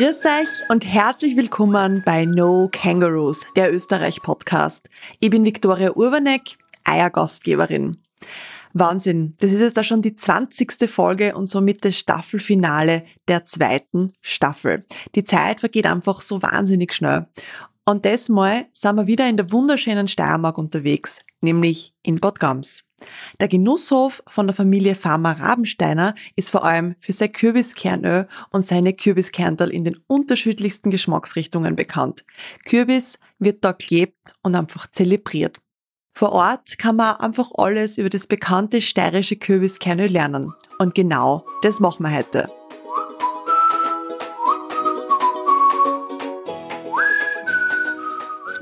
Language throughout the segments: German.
Grüß euch und herzlich willkommen bei No Kangaroos, der Österreich-Podcast. Ich bin Viktoria Urbanek, euer Gastgeberin. Wahnsinn, das ist jetzt auch schon die 20. Folge und somit das Staffelfinale der zweiten Staffel. Die Zeit vergeht einfach so wahnsinnig schnell. Und das Mal sind wir wieder in der wunderschönen Steiermark unterwegs, nämlich in Bad Gams. Der Genusshof von der Familie Farmer Rabensteiner ist vor allem für sein Kürbiskernöl und seine Kürbiskerntal in den unterschiedlichsten Geschmacksrichtungen bekannt. Kürbis wird da gelebt und einfach zelebriert. Vor Ort kann man einfach alles über das bekannte steirische Kürbiskernöl lernen. Und genau das machen wir heute.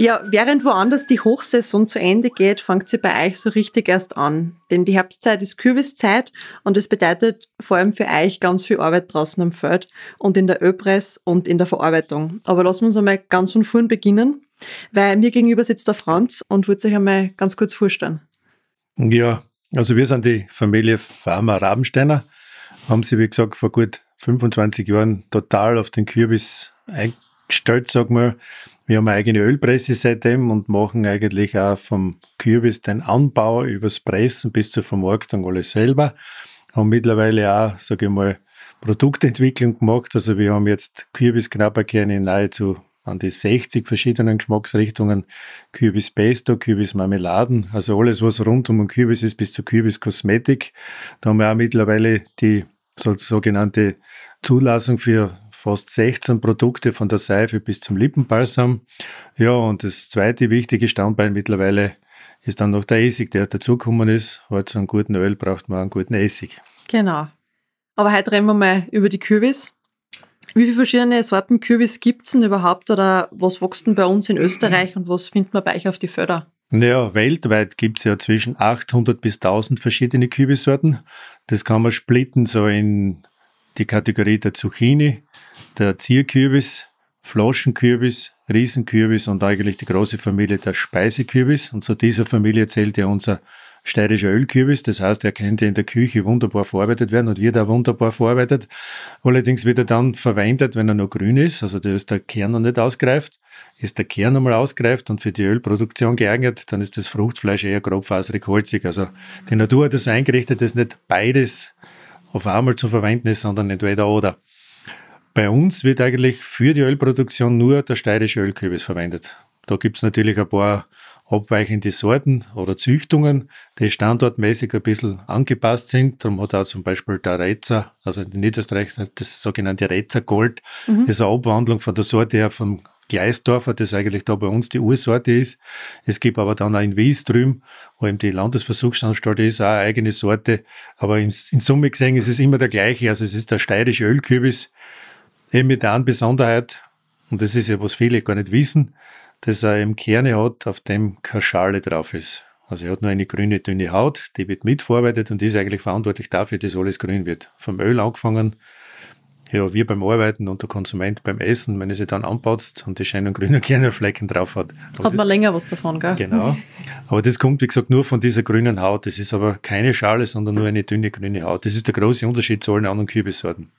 Ja, während woanders die Hochsaison zu Ende geht, fängt sie bei euch so richtig erst an. Denn die Herbstzeit ist Kürbiszeit und es bedeutet vor allem für euch ganz viel Arbeit draußen am Feld und in der Ölpress und in der Verarbeitung. Aber lassen wir uns einmal ganz von vorn beginnen, weil mir gegenüber sitzt der Franz und würde sich einmal ganz kurz vorstellen. Ja, also wir sind die Familie Farmer Rabensteiner, haben sie, wie gesagt, vor gut 25 Jahren total auf den Kürbis eingestellt, sag mal, wir haben eine eigene Ölpresse seitdem und machen eigentlich auch vom Kürbis den Anbau übers Pressen bis zur Vermarktung alles selber. Haben mittlerweile auch, sage ich mal, Produktentwicklung gemacht. Also wir haben jetzt Kürbisknapperkerne nahezu an die 60 verschiedenen Geschmacksrichtungen. Kürbis Pesto, Kürbis Marmeladen, also alles, was rund um den Kürbis ist, bis zur Kürbis Kosmetik. Da haben wir auch mittlerweile die sogenannte Zulassung für fast 16 Produkte von der Seife bis zum Lippenbalsam. Ja, und das zweite wichtige Standbein mittlerweile ist dann noch der Essig, der dazugekommen ist. Weil zu einem guten Öl braucht man einen guten Essig. Genau. Aber heute reden wir mal über die Kürbis. Wie viele verschiedene Sorten Kürbis gibt es denn überhaupt oder was wächst denn bei uns in Österreich und was findet man bei euch auf die Förder? Naja, weltweit gibt es ja zwischen 800 bis 1000 verschiedene Kürbissorten. Das kann man splitten so in die Kategorie der Zucchini, der Zierkürbis, Flaschenkürbis, Riesenkürbis und eigentlich die große Familie der Speisekürbis. Und zu dieser Familie zählt ja unser steirischer Ölkürbis. Das heißt, er könnte in der Küche wunderbar verarbeitet werden und wird auch wunderbar verarbeitet. Allerdings wird er dann verwendet, wenn er noch grün ist, also da ist der Kern noch nicht ausgereift. Ist der Kern einmal ausgereift und für die Ölproduktion geeignet, dann ist das Fruchtfleisch eher grobfaserig holzig. Also die Natur hat das eingerichtet, dass nicht beides auf einmal zu verwenden ist, sondern entweder oder. Bei uns wird eigentlich für die Ölproduktion nur der steirische Ölkürbis verwendet. Da gibt es natürlich ein paar abweichende Sorten oder Züchtungen, die standortmäßig ein bisschen angepasst sind. Darum hat auch zum Beispiel der Retzer, also in Niederösterreich das sogenannte Retzer Gold, mhm. ist eine Abwandlung von der Sorte her vom Gleisdorfer, das eigentlich da bei uns die Ursorte ist. Es gibt aber dann auch in Wies drüben, wo eben die Landesversuchsanstalt ist, auch eine eigene Sorte. Aber in, in Summe gesehen ist es immer der gleiche. Also es ist der steirische Ölkürbis, eben mit der einen Besonderheit, und das ist ja, was viele gar nicht wissen, dass er eben Kerne hat, auf dem keine Schale drauf ist. Also er hat nur eine grüne, dünne Haut, die wird mitverarbeitet und ist eigentlich verantwortlich dafür, dass alles grün wird. Vom Öl angefangen ja, wir beim Arbeiten und der Konsument beim Essen, wenn er sie dann anpatzt und die schönen grünen Kernelflecken drauf hat. Aber hat man länger was davon, gell? Genau. Aber das kommt, wie gesagt, nur von dieser grünen Haut. Das ist aber keine Schale, sondern nur eine dünne grüne Haut. Das ist der große Unterschied zu allen anderen Kürbissorten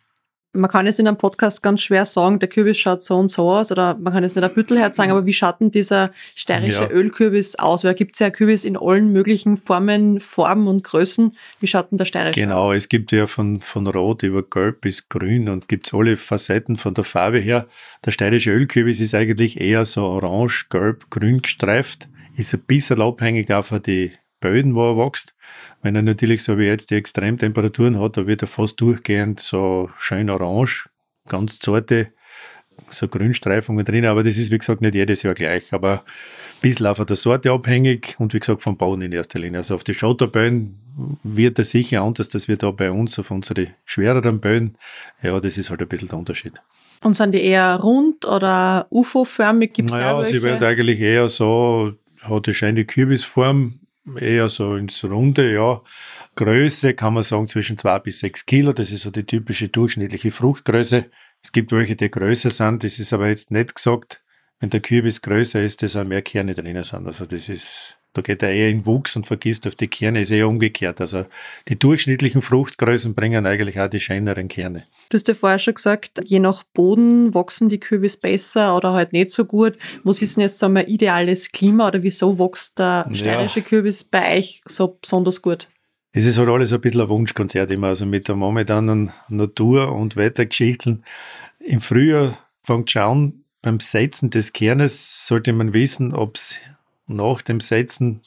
man kann jetzt in einem Podcast ganz schwer sagen, der Kürbis schaut so und so aus, oder man kann jetzt nicht ein Büttelherz sagen, aber wie schaut denn dieser steirische ja. Ölkürbis aus? Weil da gibt es ja Kürbis in allen möglichen Formen, Formen und Größen. Wie schaut denn der steirische genau, aus? Genau, es gibt ja von, von rot über gelb bis grün und gibt es alle Facetten von der Farbe her. Der steirische Ölkürbis ist eigentlich eher so orange, gelb, grün gestreift, ist ein bisschen abhängig auch von die Böden, wo er wächst. Wenn er natürlich so wie jetzt die Extremtemperaturen hat, da wird er fast durchgehend so schön orange, ganz zarte, so Grünstreifungen drin, aber das ist wie gesagt nicht jedes Jahr gleich. Aber ein bisschen auf der Sorte abhängig und wie gesagt vom Bauen in erster Linie. Also auf die Schotterböen wird er sicher anders, dass wir da bei uns auf unsere schwereren Böen, ja, das ist halt ein bisschen der Unterschied. Und sind die eher rund oder UFO-förmig? Gibt es naja, sie werden eigentlich eher so, hat eine schöne Kürbisform, eher so ins Runde, ja. Größe kann man sagen zwischen zwei bis sechs Kilo. Das ist so die typische durchschnittliche Fruchtgröße. Es gibt welche, die größer sind. Das ist aber jetzt nicht gesagt, wenn der Kürbis größer ist, dass auch mehr Kerne drin sind. Also das ist Da geht er eher in Wuchs und vergisst auf die Kerne, ist eher umgekehrt. Also die durchschnittlichen Fruchtgrößen bringen eigentlich auch die schöneren Kerne. Du hast ja vorher schon gesagt, je nach Boden wachsen die Kürbis besser oder halt nicht so gut. Was ist denn jetzt sagen wir, ideales Klima oder wieso wächst der steirische ja. Kürbis bei euch so besonders gut? Es ist halt alles ein bisschen ein Wunschkonzert immer, also mit der momentanen Natur- und Wettergeschichten. Im Frühjahr fängt schon beim Setzen des Kernes sollte man wissen, ob es nach dem Setzen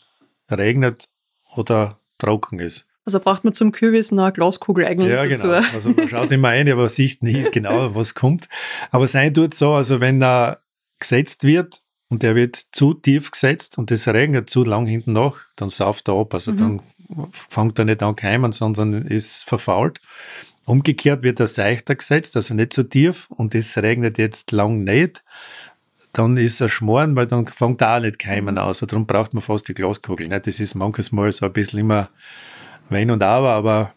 regnet oder trocken ist. Also braucht man zum Kürbis eine Glaskugel eigentlich ja, dazu. genau. Also man schaut immer ein, aber sieht nie genau, was kommt. Aber sein tut so, also wenn er gesetzt wird und er wird zu tief gesetzt und es regnet zu lang hinten nach, dann sauft er ab. Also mhm. dann fängt er nicht an keimen, sondern ist verfault. Umgekehrt wird er seichter gesetzt, also nicht so tief und es regnet jetzt lang nicht dann ist er schmoren, weil dann fängt er auch nicht keimen aus. Also darum braucht man fast die Glaskugel. Nicht? Das ist manches Mal so ein bisschen immer wenn und aber, aber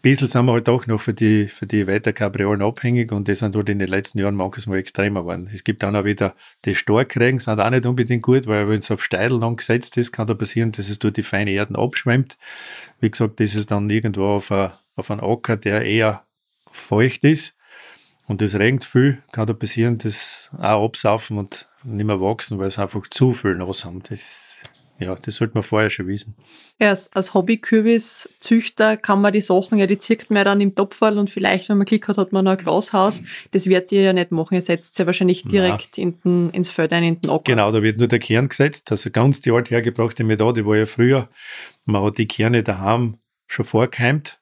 ein bisschen sind wir halt doch noch für die, für die Wetterkapriolen abhängig und das sind halt in den letzten Jahren manches Mal extremer geworden. Es gibt dann auch wieder die Starkregen, sind auch nicht unbedingt gut, weil wenn es auf Steidel lang gesetzt ist, kann da passieren, dass es durch die feine Erden abschwemmt. Wie gesagt, das ist dann irgendwo auf, a, auf einem Acker, der eher feucht ist und es regnet viel, kann da passieren, dass auch absaufen und nicht mehr wachsen, weil es einfach zu viel los haben. Das, ja, das sollte man vorher schon wissen. Ja, als, als Hobby-Kürbis-Züchter kann man die Sachen, ja, die zirkt man dann im Topfall und vielleicht, wenn man Glück hat, hat man noch ein Glashaus. Das wird ihr ja nicht machen. Ihr setzt ja wahrscheinlich direkt in den, ins Feld ein, in den Acker. Genau, da wird nur der Kern gesetzt. Also ganz die althergebrachte Methode war ja früher, man hat die Kerne daheim schon vorkeimt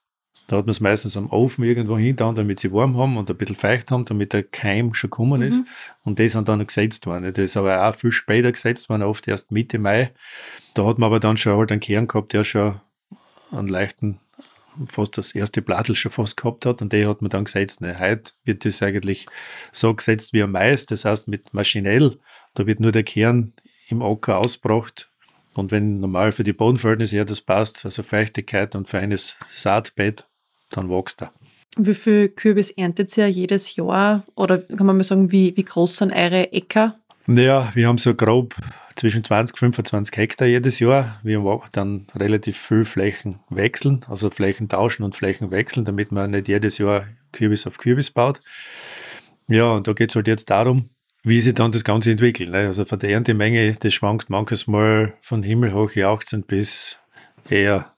da hat man es meistens am Ofen irgendwo hin, damit sie warm haben und ein bisschen feucht haben, damit der Keim schon gekommen ist. Mhm. Und das sind dann gesetzt worden. Das ist aber auch viel später gesetzt worden, oft erst Mitte Mai. Da hat man aber dann schon halt einen Kern gehabt, der schon einen leichten, fast das erste Blattl schon fast gehabt hat und den hat man dann gesetzt. Ne. Heute wird das eigentlich so gesetzt wie am Mais, das heißt mit maschinell. Da wird nur der Kern im Acker ausgebracht und wenn normal für die Bodenverhältnisse her das passt, also Feuchtigkeit und feines Saatbett, dann wächst er. Wie viel Kürbis erntet ihr jedes Jahr? Oder kann man mal sagen, wie, wie groß sind eure Äcker? Naja, wir haben so grob zwischen 20 und 25 Hektar jedes Jahr. Wir haben dann relativ viel Flächen wechseln, also Flächen tauschen und Flächen wechseln, damit man nicht jedes Jahr Kürbis auf Kürbis baut. Ja, und da geht es halt jetzt darum, wie sich dann das Ganze entwickelt. Ne? Also von der Erntemenge, das schwankt manches Mal von Himmel hoch jauchzend bis eher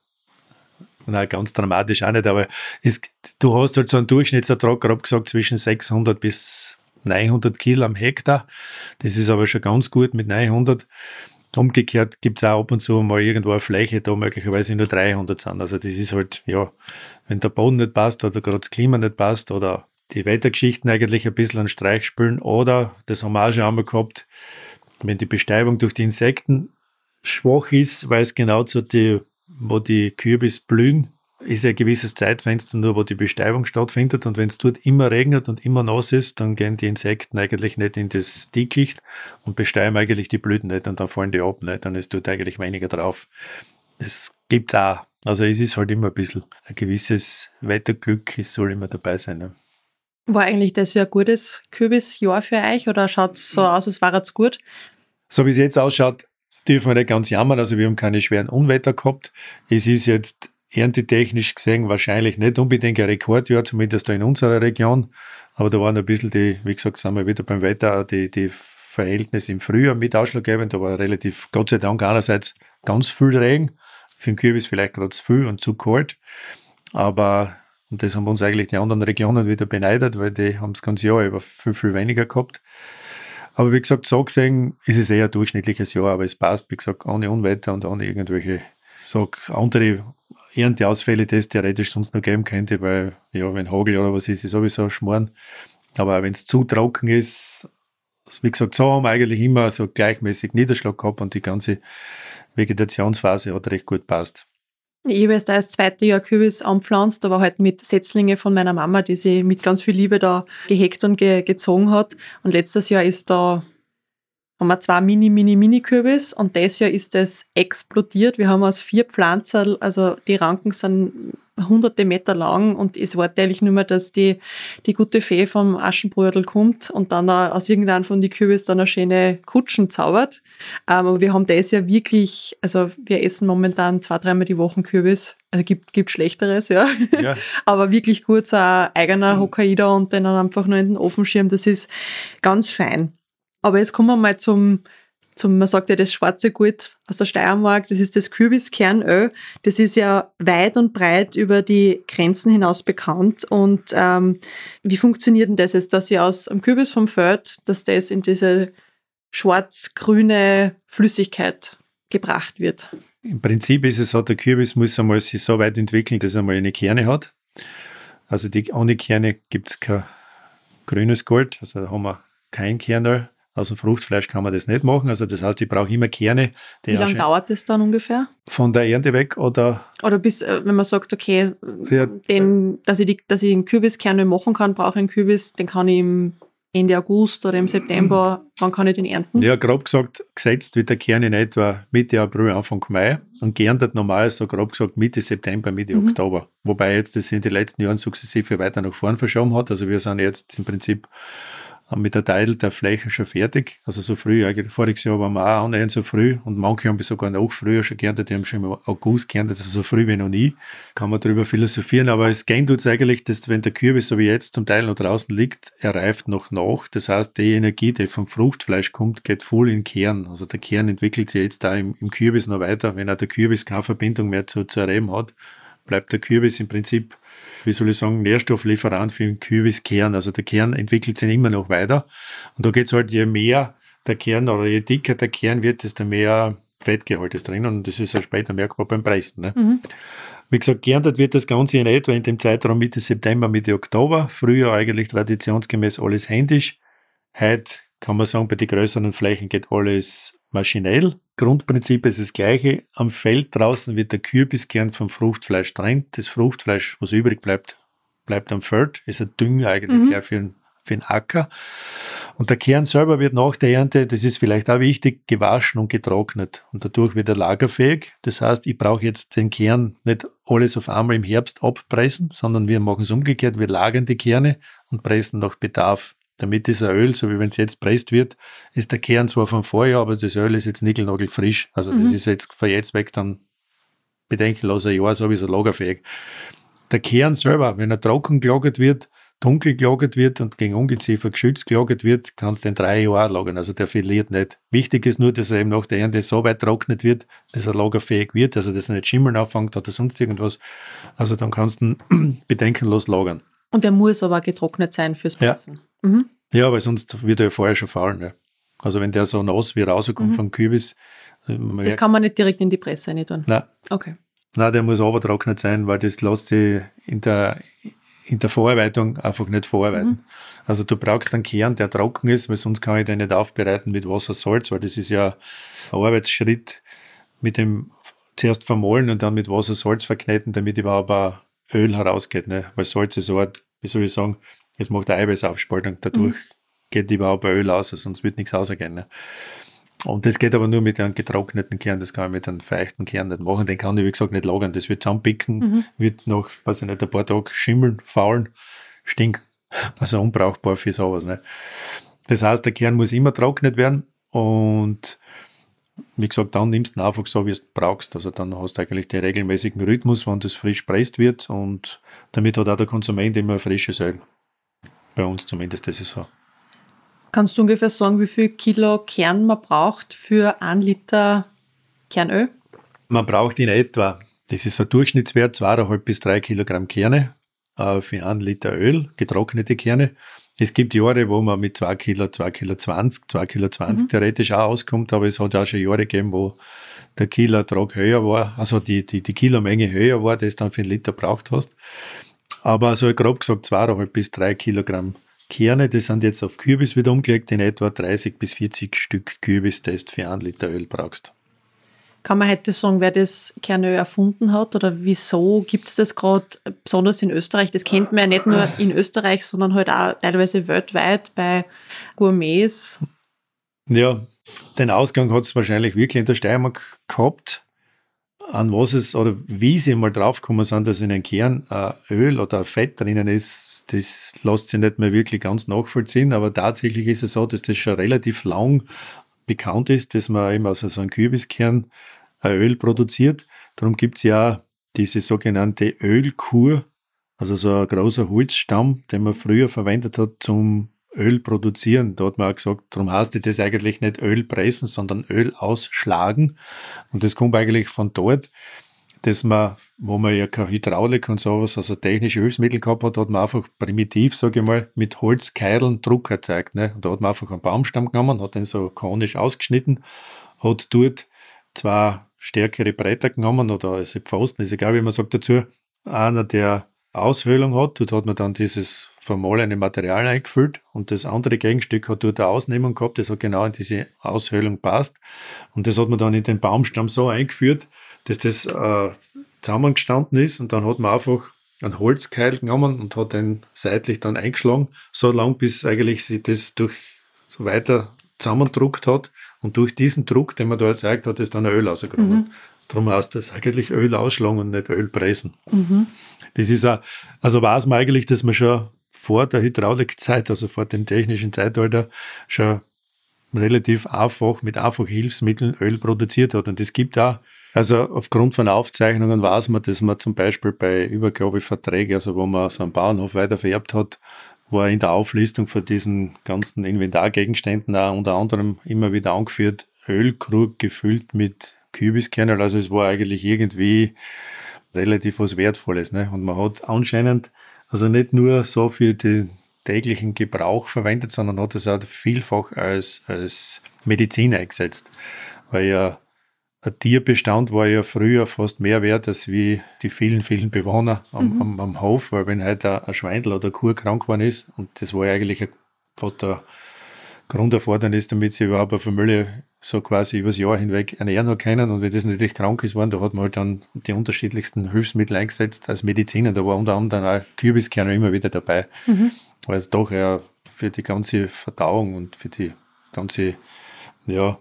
Nein, ganz dramatisch auch nicht, aber es, du hast halt so einen Durchschnittsertrag, grob gesagt, zwischen 600 bis 900 Kilo am Hektar. Das ist aber schon ganz gut mit 900. Umgekehrt gibt es auch ab und zu mal irgendwo eine Fläche, da möglicherweise nur 300 sind. Also das ist halt, ja, wenn der Boden nicht passt oder gerade das Klima nicht passt oder die Wettergeschichten eigentlich ein bisschen einen Streich spielen oder, das haben wir auch schon einmal gehabt, wenn die Bestäubung durch die Insekten schwach ist, weil es genau zu die wo die Kürbis blühen, ist ein gewisses Zeitfenster nur, wo die Bestäubung stattfindet. Und wenn es dort immer regnet und immer nass ist, dann gehen die Insekten eigentlich nicht in das Dickicht und bestäuben eigentlich die Blüten nicht und dann fallen die ab. Nicht? Dann ist dort eigentlich weniger drauf. Das gibt's auch. Also es ist halt immer ein bisschen ein gewisses Wetterglück, es soll immer dabei sein. Ne? War eigentlich das ja ein gutes Kürbisjahr für euch oder schaut es so aus, als wäre es gut? So wie es jetzt ausschaut, dürfen wir nicht ganz jammern. Also wir haben keine schweren Unwetter gehabt. Es ist jetzt erntetechnisch gesehen wahrscheinlich nicht unbedingt ein Rekordjahr, zumindest da in unserer Region. Aber da waren ein bisschen die, wie gesagt, sind wir wieder beim Wetter, die, die Verhältnisse im Frühjahr mit ausschlaggebend. Da war relativ, Gott sei Dank, einerseits ganz viel Regen. Für den Kürbis vielleicht gerade zu viel und zu kalt. Aber, und das haben uns eigentlich die anderen Regionen wieder beneidet, weil die haben das ganze Jahr über viel, viel weniger gehabt. Aber wie gesagt, so gesehen ist es eher ein durchschnittliches Jahr, aber es passt, wie gesagt, ohne Unwetter und ohne irgendwelche so andere Ernteausfälle, die es theoretisch sonst noch geben könnte, weil, ja, wenn Hagel oder was ist, ist sowieso schmoren. Aber wenn es zu trocken ist, wie gesagt, so haben wir eigentlich immer so gleichmäßig Niederschlag gehabt und die ganze Vegetationsphase hat recht gut passt. Ich habe jetzt da das zweite Jahr Kürbis anpflanzt, aber halt mit Setzlinge von meiner Mama, die sie mit ganz viel Liebe da gehegt und ge gezogen hat. Und letztes Jahr ist da haben wir zwei Mini, Mini, Mini-Kürbis und das Jahr ist das explodiert. Wir haben aus vier Pflanzen, also die Ranken sind hunderte Meter lang und es war eigentlich nur mehr, dass die, die gute Fee vom Aschenbrödel kommt und dann aus irgendeinem von die Kürbis dann eine schöne Kutschen zaubert. Ähm, aber wir haben das ja wirklich, also wir essen momentan zwei, dreimal die Woche Kürbis. Also gibt, gibt Schlechteres, ja. ja. aber wirklich gut so ein eigener Hokkaido und den dann einfach nur in den Ofen schirmen, das ist ganz fein. Aber jetzt kommen wir mal zum, zum, man sagt ja das schwarze Gut aus der Steiermark, das ist das Kürbiskernöl. Das ist ja weit und breit über die Grenzen hinaus bekannt. Und ähm, wie funktioniert denn das jetzt, dass ihr aus einem Kürbis vom Feld, dass das in diese schwarz-grüne Flüssigkeit gebracht wird? Im Prinzip ist es so, der Kürbis muss einmal sich so weit entwickeln, dass er einmal eine Kerne hat. Also die, ohne Kerne gibt es kein grünes Gold, also da haben wir kein Kernöl. Also Fruchtfleisch kann man das nicht machen. Also das heißt, ich brauche immer Kerne. Wie lange dauert das dann ungefähr? Von der Ernte weg oder? Oder bis, äh, wenn man sagt, okay, ja, den, dass, ich die, dass ich einen Kürbiskerne machen kann, brauche ich einen Kürbis, den kann ich im Ende August oder im September, wann kann ich den ernten? Ja, grob gesagt, gesetzt wird der Kern in etwa Mitte April, Anfang Mai und geerntet normal so grob gesagt Mitte September, Mitte mhm. Oktober. Wobei jetzt das in den letzten Jahren sukzessive weiter nach vorn verschoben hat. Also wir sind jetzt im Prinzip mit der Teil der Fläche schon fertig. Also so früh, eigentlich voriges Jahr waren wir auch annähernd so früh und manche haben sogar noch früher schon geerntet, die haben schon im August geerntet, also so früh wie noch nie. Kann man darüber philosophieren, aber es geht uns eigentlich, dass wenn der Kürbis so wie jetzt zum Teil noch draußen liegt, er reift noch nach. Das heißt, die Energie, die vom Fruchtfleisch kommt, geht voll in den Kern. Also der Kern entwickelt sich jetzt da im, im Kürbis noch weiter. Wenn auch der Kürbis keine Verbindung mehr zu, zu Reben hat, bleibt der Kürbis im Prinzip wie soll ich sagen, Nährstofflieferant für den Kürbiskern. Also der Kern entwickelt sich immer noch weiter. Und da geht es halt, je mehr der Kern oder je dicker der Kern wird, desto mehr Fettgehalt ist drin. Und das ist ja später merkbar beim Preisen. Ne? Mhm. Wie gesagt, geerntet wird das Ganze in etwa in dem Zeitraum Mitte September, Mitte Oktober. Früher eigentlich traditionsgemäß alles händisch. Heute kann man sagen, bei den größeren Flächen geht alles maschinell. Grundprinzip ist das gleiche. Am Feld draußen wird der Kürbiskern vom Fruchtfleisch trennt. Das Fruchtfleisch, was übrig bleibt, bleibt am Feld. Ist ein Dünger eigentlich mhm. für, den, für den Acker. Und der Kern selber wird nach der Ernte, das ist vielleicht auch wichtig, gewaschen und getrocknet. Und dadurch wird er lagerfähig. Das heißt, ich brauche jetzt den Kern nicht alles auf einmal im Herbst abpressen, sondern wir machen es umgekehrt. Wir lagern die Kerne und pressen nach Bedarf damit dieser Öl, so wie wenn es jetzt presst wird, ist der Kern zwar vom Vorjahr, aber das Öl ist jetzt frisch. Also mhm. das ist jetzt von jetzt weg dann bedenkenlos ein Jahr sowieso lagerfähig. Der Kern selber, wenn er trocken gelagert wird, dunkel gelagert wird und gegen Ungeziefer geschützt gelagert wird, kann es den drei Jahre lagern. Also der verliert nicht. Wichtig ist nur, dass er eben nach der Ernte so weit trocknet wird, dass er lagerfähig wird, also dass er nicht schimmeln anfängt oder sonst irgendwas. Also dann kannst du ihn bedenkenlos lagern. Und er muss aber getrocknet sein fürs Pressen. Ja. Mhm. Ja, weil sonst wird er ja vorher schon fallen. Ja. Also wenn der so nass wie rauskommt mhm. vom Kürbis. Also das kann man nicht direkt in die Presse nicht tun. Nein. Okay. Nein, der muss aber trocknet sein, weil das lässt sich in der, in der Vorarbeitung einfach nicht verarbeiten. Mhm. Also du brauchst einen Kern, der trocken ist, weil sonst kann ich den nicht aufbereiten mit Wasser, Salz, weil das ist ja ein Arbeitsschritt mit dem zuerst vermahlen und dann mit Wasser, Salz verkneten, damit überhaupt ein Öl herausgeht. Ne? Weil Salz ist so wie soll ich sagen, es macht eine Eiweißaufspaltung. Dadurch mhm. geht überhaupt Öl aus, sonst wird nichts rausgehen. Ne? Und das geht aber nur mit einem getrockneten Kern, das kann ich mit einem feuchten Kern nicht machen. Den kann ich, wie gesagt, nicht lagern. Das wird zusammenpicken, mhm. wird nach, weiß ich nicht, ein paar Tagen schimmeln, faulen, stinken. Also unbrauchbar für sowas. Ne? Das heißt, der Kern muss immer trocknet werden und wie gesagt, dann nimmst du ihn einfach so, wie du brauchst. Also dann hast du eigentlich den regelmäßigen Rhythmus, wann das frisch presst wird und damit hat auch der Konsument immer ein frisches Öl. Bei uns zumindest, das ist so. Kannst du ungefähr sagen, wie viel Kilo Kern man braucht für ein Liter Kernöl? Man braucht in etwa, das ist ein Durchschnittswert, 2,5 bis 3 Kilogramm Kerne äh, für ein Liter Öl, getrocknete Kerne. Es gibt Jahre, wo man mit 2 Kilo, 2 Kilo 20, 2 Kilo 20 mhm. theoretisch auch auskommt, aber es hat auch schon Jahre gegeben, wo der Kilo-Trag höher war, also die, die, die Kilomenge höher war, das dann für einen Liter braucht hast. Aber so grob gesagt 2,5 bis 3 Kilogramm Kerne, die sind jetzt auf Kürbis wieder umgelegt, in etwa 30 bis 40 Stück Kürbis, das du für einen Liter Öl brauchst. Kann man heute sagen, wer das Kernöl erfunden hat oder wieso gibt es das gerade besonders in Österreich? Das kennt man ja nicht nur in Österreich, sondern halt auch teilweise weltweit bei Gourmets. Ja, den Ausgang hat es wahrscheinlich wirklich in der Steiermark gehabt. An was es oder wie sie mal draufgekommen sind, dass in einem Kern äh, Öl oder Fett drinnen ist, das lässt sich nicht mehr wirklich ganz nachvollziehen. Aber tatsächlich ist es so, dass das schon relativ lang bekannt ist, dass man eben aus so einem Kürbiskern ein Öl produziert. Darum gibt es ja diese sogenannte Ölkur, also so ein großer Holzstamm, den man früher verwendet hat zum Öl produzieren. Da hat man auch gesagt, darum heißt das eigentlich nicht Öl pressen, sondern Öl ausschlagen. Und das kommt eigentlich von dort, dass man, wo man ja keine Hydraulik und sowas, also technische Hilfsmittel gehabt hat, hat man einfach primitiv, sage ich mal, mit Holzkeideln Druck erzeugt. Ne? Da hat man einfach einen Baumstamm genommen, hat den so konisch ausgeschnitten, hat dort zwei stärkere Bretter genommen oder also Pfosten, ist egal, wie man sagt dazu, einer, der Aushöhlung hat, dort hat man dann dieses vermahlene Material eingefüllt und das andere Gegenstück hat dort eine Ausnehmung gehabt, das hat genau in diese Aushöhlung passt und das hat man dann in den Baumstamm so eingeführt, dass das äh, zusammengestanden ist und dann hat man einfach einen Holzkeil genommen und hat den seitlich dann eingeschlagen, so lang bis eigentlich sich das durch so weiter zusammendruckt hat und durch diesen Druck, den man da erzeugt hat, ist dann Öl rausgekommen. Mhm. Darum heißt das eigentlich Öl ausschlagen und nicht Öl pressen. Mhm. Das ist auch, also weiß man eigentlich, dass man schon vor der Hydraulikzeit, also vor dem technischen Zeitalter, schon relativ einfach mit einfachen Hilfsmitteln Öl produziert hat. Und das gibt auch, also aufgrund von Aufzeichnungen weiß man, dass man zum Beispiel bei Übergabeverträgen, also wo man so einen Bauernhof weiter vererbt hat, war in der Auflistung von diesen ganzen Inventargegenständen auch unter anderem immer wieder angeführt, Ölkrug gefüllt mit Kübiskernel. Also es war eigentlich irgendwie relativ was Wertvolles. Ne? Und man hat anscheinend also nicht nur so für den täglichen Gebrauch verwendet, sondern hat es auch vielfach als, als Medizin eingesetzt. Weil ja ein Tierbestand war ja früher fast mehr wert als wie die vielen, vielen Bewohner am, mhm. am, am Hof, weil wenn halt ein Schweindel oder eine Kuh krank geworden ist, und das war ja eigentlich ein, der Grunderfordernis, damit sie überhaupt eine Familie so quasi übers Jahr hinweg ernähren hat können. Und wenn das natürlich krank ist worden, da hat man halt dann die unterschiedlichsten Hilfsmittel eingesetzt als Mediziner. Da war unter anderem auch Kürbiskerne immer wieder dabei, mhm. weil es doch ja für die ganze Verdauung und für die ganze, ja,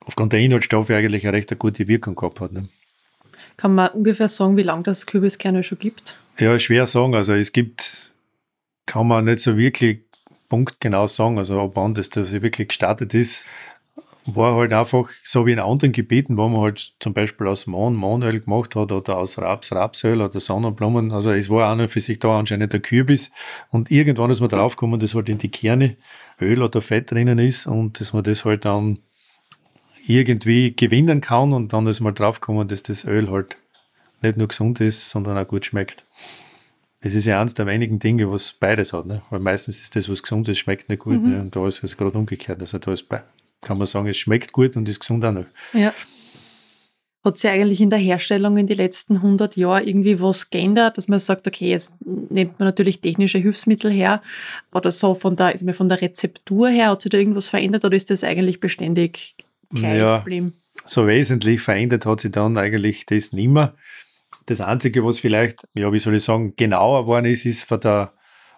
aufgrund der Inhaltsstoffe eigentlich eine recht gute Wirkung gehabt hat. Ne? Kann man ungefähr sagen, wie lange das Kürbiskerne schon gibt? Ja, schwer sagen. Also es gibt, kann man nicht so wirklich punktgenau sagen, also ob wann das, das wirklich gestartet ist war halt einfach so wie in anderen Gebieten, wo man halt zum Beispiel aus Mohn Mohnöl gemacht hat oder aus Raps Rapsöl oder Sonnenblumen. Also es war auch noch für sich da anscheinend der Kürbis. Und irgendwann ist man draufgekommen, dass halt in die Kerne Öl oder Fett drinnen ist und dass man das halt dann irgendwie gewinnen kann und dann ist man draufgekommen, dass das Öl halt nicht nur gesund ist, sondern auch gut schmeckt. Das ist ja eines der wenigen Dinge, was beides hat, ne? Weil meistens ist das, was gesund ist, schmeckt nicht gut. Mhm. Ne? Und da ist es gerade umgekehrt. Also da ist bei kann man sagen, es schmeckt gut und ist gesund auch noch. Ja. Hat sich eigentlich in der Herstellung in den letzten 100 Jahren irgendwie was geändert, dass man sagt, okay, jetzt nimmt man natürlich technische Hilfsmittel her oder so von der, ist mir von der Rezeptur her, hat sich da irgendwas verändert oder ist das eigentlich beständig gleich ja, geblieben? So wesentlich verändert hat sich dann eigentlich das nicht mehr. Das Einzige, was vielleicht, ja, wie soll ich sagen, genauer geworden ist, ist von der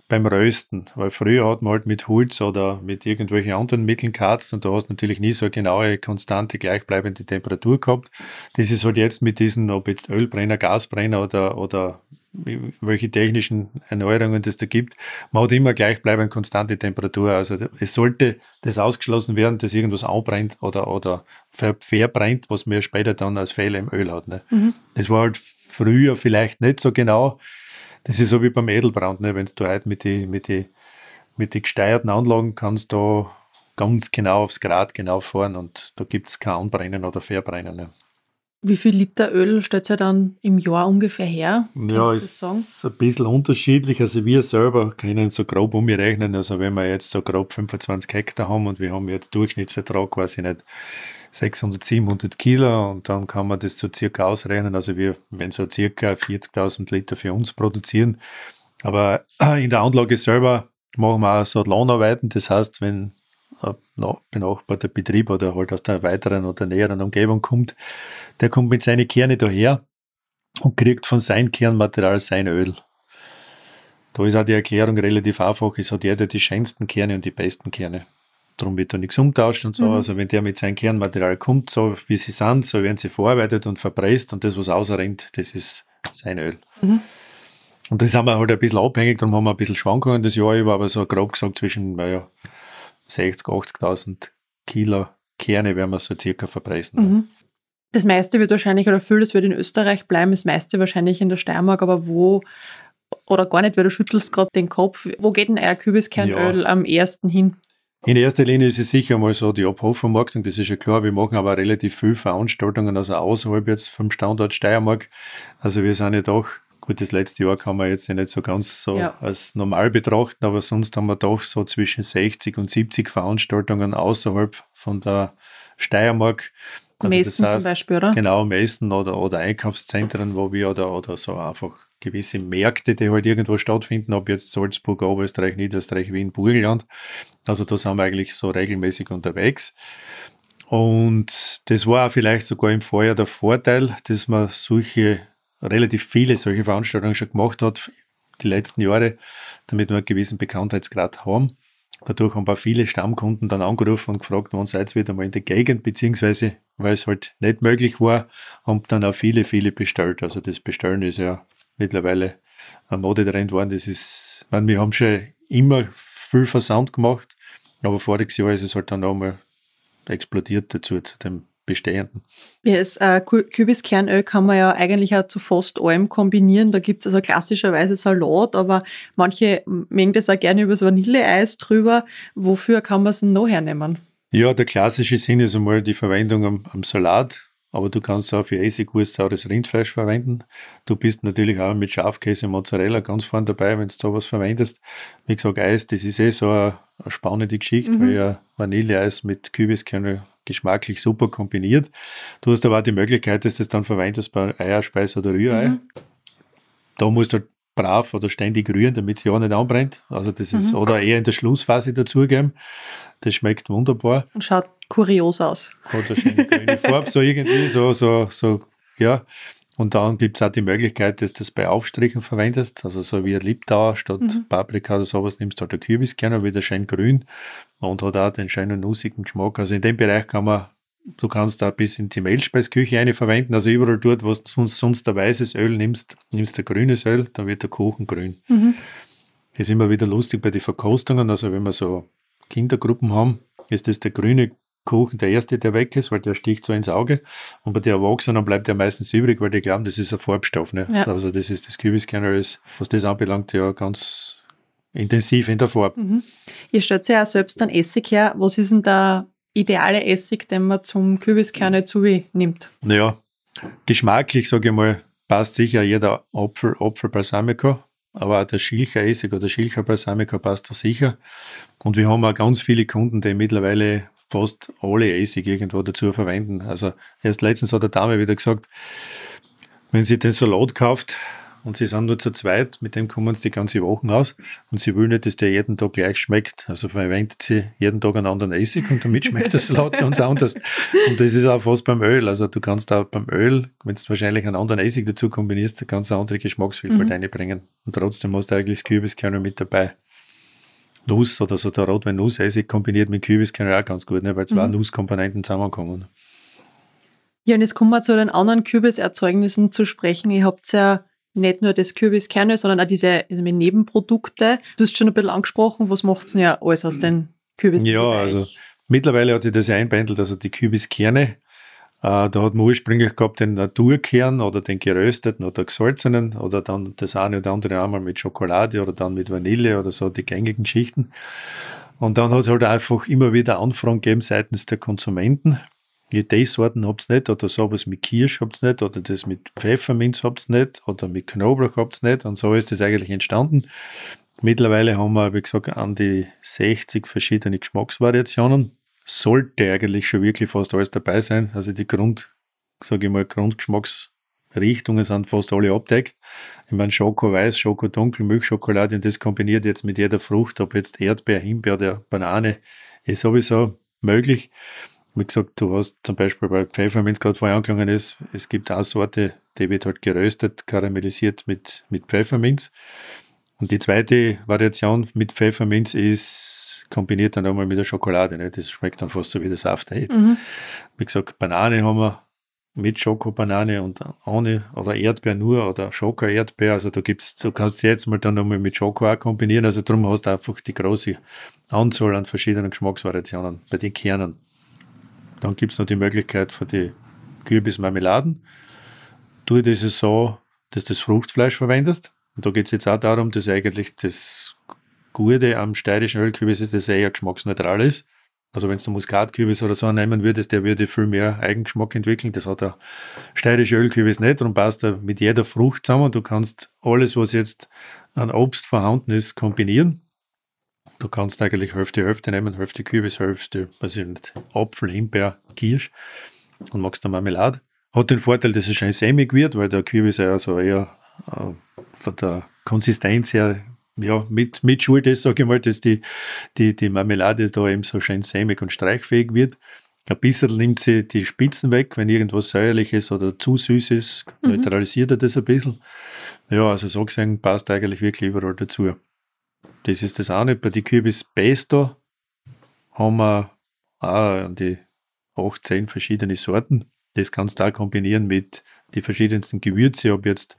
beim Rösten, weil früher hat man halt mit Holz oder mit irgendwelchen anderen Mitteln geharzt und da hast du natürlich nie so eine genaue, konstante, gleichbleibende Temperatur gehabt. Das ist halt jetzt mit diesen, ob jetzt Ölbrenner, Gasbrenner oder, oder welche technischen Erneuerungen das da gibt, man hat immer gleichbleibende, konstante Temperatur. Also es sollte das ausgeschlossen werden, dass irgendwas anbrennt oder, oder verbrennt, was man ja später dann als Fehler im Öl hat. Ne? Mhm. Das war halt früher vielleicht nicht so genau. Das ist so wie beim Edelbrand, ne? wenn du halt mit den mit die, mit die gesteuerten Anlagen kannst du ganz genau aufs Grad genau fahren und da gibt es kein Anbrennen oder Verbrennen. Ne? Wie viel Liter Öl stellt ihr dann im Jahr ungefähr her? Ja, ist ein bisschen unterschiedlich. Also wir selber können so grob umrechnen. Also wenn wir jetzt so grob 25 Hektar haben und wir haben jetzt Durchschnittsertrag quasi nicht 600, 700 Kilo und dann kann man das so circa ausrechnen. Also wir, wenn so circa 40.000 Liter für uns produzieren. Aber in der Anlage selber machen wir auch so Lohnarbeiten. Das heißt, wenn ein benachbarter Betrieb oder halt aus der weiteren oder näheren Umgebung kommt, der kommt mit seinen Kerne daher und kriegt von seinem Kernmaterial sein Öl. Da ist auch die Erklärung relativ einfach. Es hat jeder die schönsten Kerne und die besten Kerne. Darum wird da nichts umtauscht und so. Mhm. Also wenn der mit seinem Kernmaterial kommt, so wie sie sind, so werden sie verarbeitet und verpresst und das, was rausrennt, das ist sein Öl. Mhm. Und das haben wir halt ein bisschen abhängig, darum haben wir ein bisschen Schwankungen das Jahr über, aber so grob gesagt zwischen naja, 60, 80.000 Kilo Kerne werden wir so circa verpressen. Mhm. Das meiste wird wahrscheinlich, oder viel, das wird in Österreich bleiben, das meiste wahrscheinlich in der Steiermark, aber wo, oder gar nicht, weil du schüttelst gerade den Kopf, wo geht denn euer Kürbiskernöl ja. am ersten hin? In erster Linie ist es sicher mal so die Abhofvermarktung, das ist ja klar. Wir machen aber relativ viele Veranstaltungen, also außerhalb jetzt vom Standort Steiermark. Also wir sind ja doch, gut, das letzte Jahr kann man jetzt ja nicht so ganz so ja. als normal betrachten, aber sonst haben wir doch so zwischen 60 und 70 Veranstaltungen außerhalb von der Steiermark. Also Messen das heißt, zum Beispiel, oder? Genau, Messen oder, oder Einkaufszentren, wo wir oder, oder so einfach gewisse Märkte, die halt irgendwo stattfinden, ob jetzt Salzburg, Oberösterreich, Niederösterreich, Wien, Burgenland. Also da sind wir eigentlich so regelmäßig unterwegs. Und das war auch vielleicht sogar im Vorjahr der Vorteil, dass man solche, relativ viele solche Veranstaltungen schon gemacht hat, die letzten Jahre, damit wir einen gewissen Bekanntheitsgrad haben. Dadurch haben wir viele Stammkunden dann angerufen und gefragt, wann seid ihr wieder mal in der Gegend, beziehungsweise, weil es halt nicht möglich war, haben dann auch viele, viele bestellt. Also das Bestellen ist ja mittlerweile ein Modetrend geworden. Das ist, meine, wir haben schon immer viel Versand gemacht, aber voriges Jahr ist es halt dann nochmal explodiert dazu, zu dem bestehenden. Ja, das äh, Kürbiskernöl kann man ja eigentlich auch zu fast allem kombinieren. Da gibt es also klassischerweise Salat, aber manche mengen das auch gerne über das Vanilleeis drüber. Wofür kann man es denn noch hernehmen? Ja, der klassische Sinn ist einmal die Verwendung am, am Salat aber du kannst auch für Essiggurst saures Rindfleisch verwenden. Du bist natürlich auch mit Schafkäse und Mozzarella ganz vorne dabei, wenn du sowas verwendest. Wie gesagt, Eis, das ist eh so eine, eine spannende Geschichte, mhm. weil ja Vanilleeis mit Kürbiskerne geschmacklich super kombiniert. Du hast aber auch die Möglichkeit, dass du das dann verwendest bei Eierspeis oder Rührei. Mhm. Da musst du halt brav oder ständig rühren, damit es ja nicht anbrennt. Also das ist, mhm. oder eher in der Schlussphase dazugeben. Das schmeckt wunderbar. Und schaut kurios aus. Hat eine schöne grüne Farbe, so irgendwie, so, so, so, ja. Und dann gibt es auch die Möglichkeit, dass du das bei Aufstrichen verwendest, also so wie ein Liptauer statt mhm. Paprika oder sowas nimmst du halt ein Kürbiskern, wieder schön grün und hat auch den schönen nussigen Geschmack. Also in dem Bereich kann man Du kannst da bis in die Mehlspeisküche eine verwenden. Also überall dort, wo du sonst, sonst ein weißes Öl nimmst, nimmst du ein grünes Öl, dann wird der Kuchen grün. Mhm. ist immer wieder lustig bei den Verkostungen. Also wenn wir so Kindergruppen haben, ist das der grüne Kuchen der erste, der weg ist, weil der sticht so ins Auge. Und bei den Erwachsenen bleibt der meistens übrig, weil die glauben, das ist ein Farbstoff. Ne? Ja. Also das ist das Kürbiskernöl, was das anbelangt, ja ganz intensiv in der Farbe. Mhm. Ihr stellt ja auch selbst einen Essig her. Was ist denn da ideale Essig, den man zum Kürbiskerne zu nimmt? Naja, geschmacklich, sage ich mal, passt sicher jeder Apfel, Apfel Balsamico, aber auch der Schilcher Essig oder Schilcher Balsamico passt da sicher. Und wir haben auch ganz viele Kunden, die mittlerweile fast alle Essig irgendwo dazu verwenden. Also erst letztens hat der Dame wieder gesagt, wenn sie den Salat kauft, und sie sind nur zu zweit, mit dem kommen sie die ganze Woche aus und sie will nicht, dass der jeden Tag gleich schmeckt. Also verwendet sie jeden Tag einen anderen Essig und damit schmeckt der Salat ganz anders. Und das ist auch fast beim Öl. Also du kannst auch beim Öl, wenn du wahrscheinlich einen anderen Essig dazu kombinierst, kannst du eine andere Geschmacksvielfalt mhm. reinbringen. Und trotzdem hast du eigentlich das Kürbiskernel mit dabei. Nuss oder so der Rotwein-Nuss-Essig kombiniert mit Kürbiskernel auch ganz gut, ne? weil zwei mhm. Nusskomponenten zusammenkommen. Ja, und jetzt kommen wir zu den anderen Kürbiserzeugnissen zu sprechen. Ihr habt ja nicht nur das Kürbiskerne, sondern auch diese also Nebenprodukte. Du hast schon ein bisschen angesprochen, was macht denn ja alles aus den Kürbis? Ja, also mittlerweile hat sich das ja einbändelt, also die Kürbiskerne. Äh, da hat man ursprünglich gehabt den Naturkern oder den gerösteten oder gesalzenen oder dann das eine oder andere einmal mit Schokolade oder dann mit Vanille oder so, die gängigen Schichten. Und dann hat es halt einfach immer wieder Anfragen gegeben seitens der Konsumenten die Teesorten habt ihr nicht, oder sowas mit Kirsch habt ihr nicht, oder das mit Pfefferminz habt ihr nicht, oder mit Knoblauch habt ihr nicht. Und so ist das eigentlich entstanden. Mittlerweile haben wir, wie gesagt, an die 60 verschiedene Geschmacksvariationen. Sollte eigentlich schon wirklich fast alles dabei sein. Also die Grund, sage ich mal, Grundgeschmacksrichtungen sind fast alle abdeckt. Ich meine, Schoko weiß, Schoko dunkel, Milchschokolade und das kombiniert jetzt mit jeder Frucht, ob jetzt Erdbeer, Himbeer oder Banane, ist sowieso möglich. Wie gesagt, du hast zum Beispiel bei Pfeffer, wenn es gerade vorher angegangen ist, es gibt eine Sorte, die wird halt geröstet, karamellisiert mit, mit Pfefferminz. Und die zweite Variation mit Pfefferminz ist kombiniert dann einmal mit der Schokolade. Ne? Das schmeckt dann fast so wie das After Eight. Mhm. Wie gesagt, Banane haben wir mit Schokobanane und ohne oder Erdbeer nur oder Schoko-Erdbeer. Also da gibt's, du kannst jetzt mal dann nochmal mit Schoko auch kombinieren. Also darum hast du einfach die große Anzahl an verschiedenen Geschmacksvariationen bei den Kernen. Dann gibt's noch die Möglichkeit für die Kürbismarmeladen. Du das so, dass du das Fruchtfleisch verwendest. Und da geht's jetzt auch darum, dass eigentlich das Gute am steirischen Ölkürbis ist, dass er eher geschmacksneutral ist. Also wenn du Muskatkürbis oder so nehmen würdest, der würde viel mehr Eigengeschmack entwickeln. Das hat der steirische Ölkürbis nicht. Darum passt er mit jeder Frucht zusammen. Du kannst alles, was jetzt an Obst vorhanden ist, kombinieren. Du kannst eigentlich Hälfte, Hälfte nehmen, Hälfte Kürbis, Hälfte, weiß ich nicht, Apfel, Himbeer, Kirsch und magst dann Marmelade. Hat den Vorteil, dass es schön sämig wird, weil der Kürbis ja so eher äh, von der Konsistenz her ja, mit, mit Schuld ist, sage ich mal, dass die, die, die Marmelade da eben so schön sämig und streichfähig wird. Ein bisschen nimmt sie die Spitzen weg, wenn irgendwas säuerlich ist oder zu süß ist, mhm. neutralisiert er das ein bisschen. Ja, also so gesehen passt eigentlich wirklich überall dazu. Das ist das eine. Bei den Kürbis Pesto haben wir auch die 18 verschiedene Sorten. Das kannst du auch kombinieren mit die verschiedensten Gewürze, ob jetzt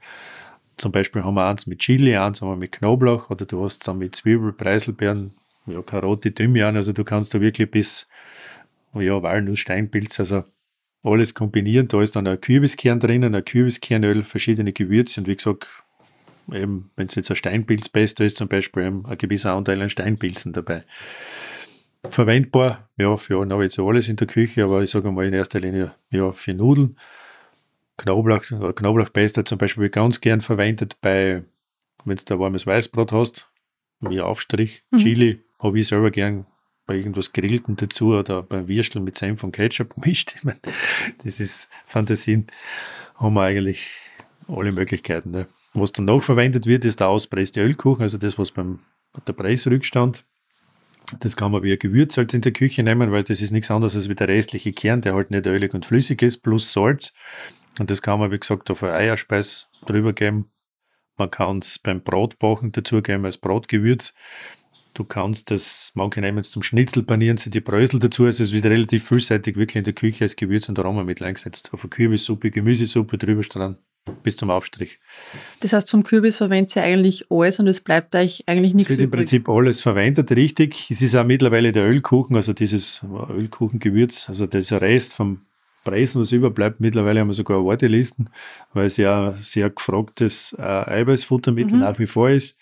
zum Beispiel haben wir eins mit Chili, eins haben wir mit Knoblauch oder du hast dann mit Zwiebel, Preiselbeeren, ja, Karotte, Thymian, also du kannst da wirklich bis, ja, Walnuss, Steinpilz, also alles kombinieren. Da ist dann ein Kürbiskern drinnen, ein Kürbiskernöl, verschiedene Gewürze und wie gesagt, eben, wenn es jetzt ein Steinpilzpesto ist, zum Beispiel eben ein gewisser Anteil an Steinpilzen dabei. Verwendbar, ja, für nahezu alles in der Küche, aber ich sage mal in erster Linie, ja, für Nudeln. Knoblauch, Knoblauchpesto zum Beispiel wird ganz gern verwendet bei, wenn du ein warmes Weißbrot hast, wie Aufstrich. Mhm. Chili habe ich selber gern bei irgendwas Grillten dazu oder bei Würsteln mit Senf und Ketchup gemischt. Ich meine, das ist Fantasien. Haben wir eigentlich alle Möglichkeiten. Ne? Was dann noch verwendet wird, ist der auspresste Ölkuchen, also das, was beim der Preisrückstand. Das kann man wie ein Gewürzsalz in der Küche nehmen, weil das ist nichts anderes als wie der restliche Kern, der halt nicht ölig und flüssig ist, plus Salz. Und das kann man, wie gesagt, auf eine Eierspeis drüber geben. Man kann es beim Brotbachen dazugeben als Brotgewürz. Du kannst das, manche nehmen es zum Schnitzel, panieren sie die Brösel dazu. Also es wird relativ vielseitig wirklich in der Küche als Gewürz und Aromamittel eingesetzt. Auf eine Kürbissuppe, Gemüsesuppe drüber strahlen bis zum Aufstrich. Das heißt, vom Kürbis verwendet ihr eigentlich alles und es bleibt euch eigentlich nichts Es wird übrig. im Prinzip alles verwendet, richtig. Es ist auch mittlerweile der Ölkuchen, also dieses Ölkuchengewürz, also dieser Rest vom Preisen, was überbleibt. Mittlerweile haben wir sogar Wartelisten, weil es ja ein sehr gefragtes äh, Eiweißfuttermittel mhm. nach wie vor ist.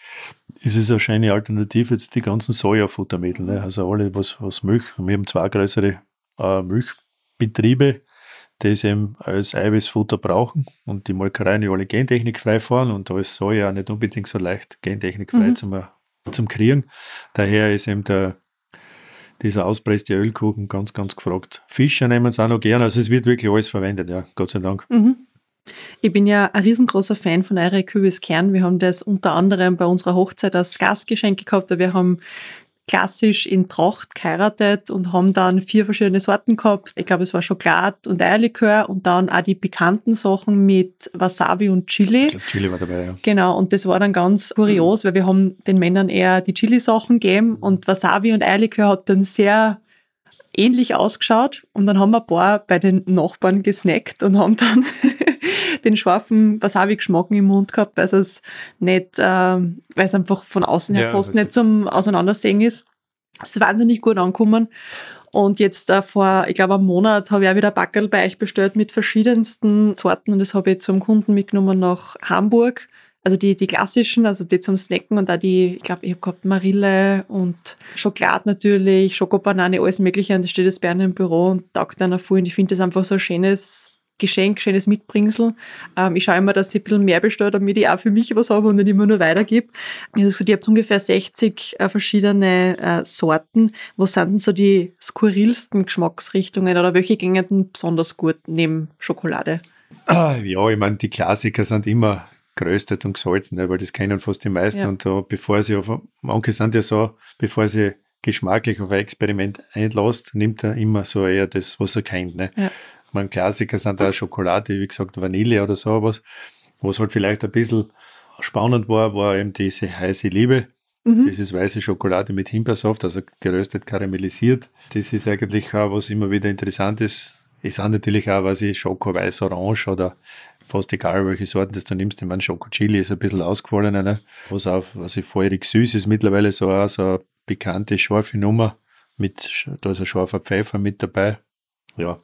Ist es eine schöne Alternative zu den ganzen Sojafuttermitteln. Ne? Also alle, was, was Milch, wir haben zwei größere äh, Milchbetriebe, es eben als Eiweißfutter brauchen und die Molkereien die alle gentechnikfrei fahren und da ist Soja nicht unbedingt so leicht gentechnikfrei mhm. zum, zum Kriegen. Daher ist eben der dieser auspresste Ölkuchen ganz, ganz gefragt. Fische nehmen es auch noch gern, also es wird wirklich alles verwendet, ja, Gott sei Dank. Mhm. Ich bin ja ein riesengroßer Fan von eurer Kürbiskern. Wir haben das unter anderem bei unserer Hochzeit als Gastgeschenk gehabt. Wir haben klassisch in Tracht geheiratet und haben dann vier verschiedene Sorten gehabt. Ich glaube, es war Schokolade und Eierlikör und dann auch die bekannten Sachen mit Wasabi und Chili. Ich glaube, Chili war dabei, ja. Genau, und das war dann ganz kurios, weil wir haben den Männern eher die Chili-Sachen gegeben und Wasabi und Eierlikör hat dann sehr ähnlich ausgeschaut und dann haben wir ein paar bei den Nachbarn gesnackt und haben dann den scharfen Wasabi-Geschmack im Mund gehabt, weil es nicht, äh, weil es einfach von außen her ja, fast nicht zum Auseinandersehen ist. Es ist wahnsinnig gut angekommen. Und jetzt äh, vor, ich glaube, einem Monat habe ich auch wieder ein Backel bei euch bestellt mit verschiedensten Sorten und das habe ich zum Kunden mitgenommen nach Hamburg. Also die, die klassischen, also die zum Snacken und auch die, ich glaube, ich habe gehabt Marille und Schokolade natürlich, Schokobanane, alles mögliche und das steht jetzt bei einem im Büro und taugt einer voll und ich finde das einfach so ein schönes Geschenk, schönes Mitbringsel. Ähm, ich schaue immer, dass ich ein bisschen mehr bestelle, damit ich auch für mich was habe und nicht immer nur weitergebe. Habe gesagt, ihr habt ungefähr 60 äh, verschiedene äh, Sorten. Was sind denn so die skurrilsten Geschmacksrichtungen oder welche gingen denn besonders gut neben Schokolade? Ah, ja, ich meine, die Klassiker sind immer geröstet und gesalzen, weil das kennen fast die meisten. Ja. Und da, bevor sie auf, manche sind ja so, bevor sie geschmacklich auf ein Experiment einlässt, nimmt er immer so eher das, was er kennt. Ne? Ja mein Klassiker sind da Schokolade, wie gesagt Vanille oder sowas. Was halt vielleicht ein bisschen spannend war, war eben diese heiße Liebe. Mhm. Das ist weiße Schokolade mit Himbeersaft, also geröstet karamellisiert. Das ist eigentlich auch, was immer wieder interessant ist. Es sind natürlich auch, was ich, Schoko weiß orange oder fast egal, welche Sorten das du nimmst. Ich meine, Schoko Chili ist ein bisschen ausgefallen, ne? was auch, was ich feurig süß ist, mittlerweile so, auch so eine bekannte, scharfe Nummer mit, da ist ein scharfer Pfeffer mit dabei. Ja,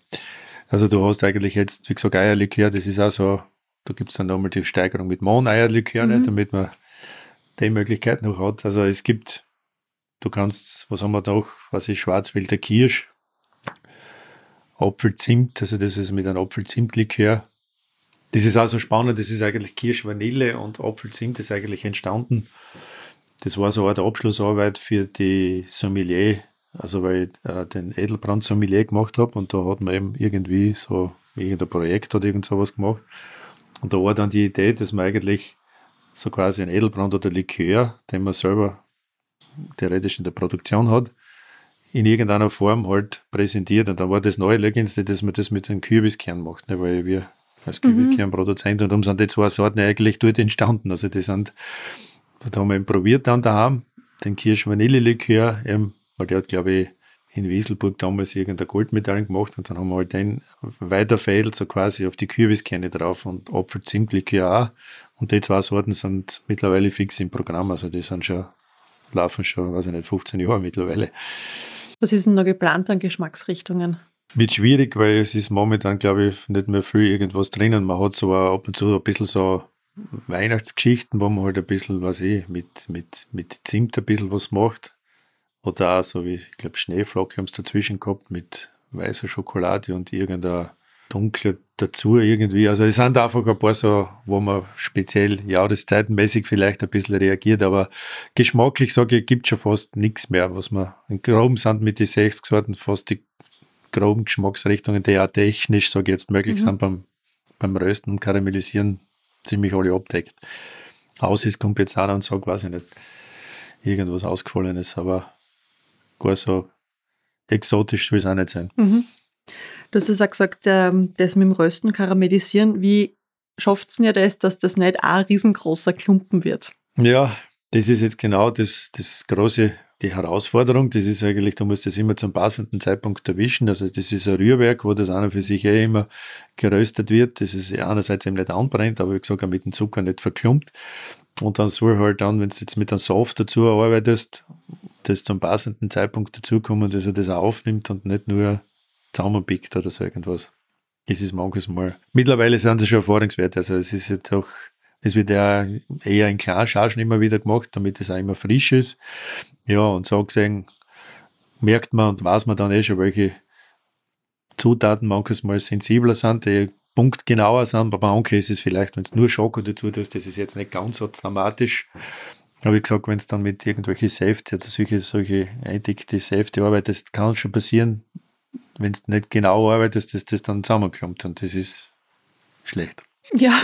also du hast eigentlich jetzt, wie gesagt, Eierlikör, das ist auch so, da gibt es dann nochmal die Steigerung mit Mohn-Eierlikör, mhm. damit man die Möglichkeit noch hat. Also es gibt, du kannst, was haben wir noch, was ist Schwarzwälder Kirsch, Apfelzimt, also das ist mit einem Apfelzimtlikör. Das ist also spannend, das ist eigentlich Kirsch-Vanille und Apfelzimt ist eigentlich entstanden. Das war so eine Abschlussarbeit für die Sommelier, also weil ich äh, den Edelbrand Sommelier gemacht habe und da hat man eben irgendwie so irgendein Projekt oder irgend sowas gemacht. Und da war dann die Idee, dass man eigentlich so quasi ein Edelbrand oder Likör, den man selber theoretisch in der Produktion hat, in irgendeiner Form halt präsentiert. Und dann war das neue Legendste, dass man das mit einem Kürbiskern macht, ne? weil wir als mhm. Kürbiskernproduzent und darum sind die zwei Sorten eigentlich dort entstanden. Also die sind, da haben wir eben probiert dann daheim, den Kirsch-Vanille-Likör, weil der hat, glaube ich, in Wieselburg damals irgendeine Goldmedaille gemacht und dann haben wir halt den weiterfädelt, so quasi auf die Kürbiskerne drauf und Apfel-Zimtlikör auch. Und die zwei Sorten sind mittlerweile fix im Programm, also die sind schon, laufen schon, weiß ich nicht, 15 Jahre mittlerweile. Was ist denn noch geplant an Geschmacksrichtungen? Wird schwierig, weil es ist momentan, glaube ich, nicht mehr viel irgendwas drinnen. Man hat so ab und zu ein bisschen so Weihnachtsgeschichten, wo man halt ein bisschen, was ich, mit, mit, mit Zimt ein bisschen was macht. Oder auch so wie, ich glaube, Schneeflocke haben es dazwischen gehabt mit weißer Schokolade und irgendeiner dunkler dazu irgendwie. Also es sind einfach ein paar so, wo man speziell jahreszeitenmäßig vielleicht ein bisschen reagiert, aber geschmacklich sage ich, gibt schon fast nichts mehr, was man in groben sind mit den 60 Sorten fast die groben Geschmacksrichtungen, die auch technisch, sage ich jetzt, möglich mhm. sind beim, beim Rösten und Karamellisieren ziemlich alle abdeckt. Aus ist kommt jetzt auch und sagt, weiß ich nicht, irgendwas Ausgefallenes, aber gar so exotisch will es auch nicht sein. Mhm. Du hast ja auch gesagt, ähm, das mit dem Rösten, Karamellisieren, wie schafft es denn ja das, dass das nicht ein riesengroßer Klumpen wird? Ja, das ist jetzt genau das, das große, die Herausforderung. Das ist eigentlich, du musst das immer zum passenden Zeitpunkt erwischen. Also das ist ein Rührwerk, wo das einer für sich eh immer geröstet wird. Das ist einerseits eben nicht anbrennt, aber wie gesagt, auch mit dem Zucker nicht verklumpt. Und dann soll halt dann, wenn du jetzt mit einem Soft dazu arbeitest, das zum passenden Zeitpunkt dazukommen, dass er das auch aufnimmt und nicht nur zusammenpickt oder so irgendwas. Das ist manches Mal. Mittlerweile sind sie schon Erfahrungswerte. Also es ist ja doch, es wird ja eher in Klarschargen immer wieder gemacht, damit es auch immer frisch ist. Ja, und so gesehen merkt man und weiß man dann eh schon, welche Zutaten manches Mal sensibler sind, die punktgenauer sind. Bei manchen ist es vielleicht, wenn es nur Schoko dazu tust, das ist jetzt nicht ganz so dramatisch. Aber wie gesagt, wenn es dann mit irgendwelchen Safety oder solche, solche eindickte Safety arbeitest, kann es schon passieren, wenn du nicht genau arbeitest, dass das dann zusammenkommt und das ist schlecht. Ja.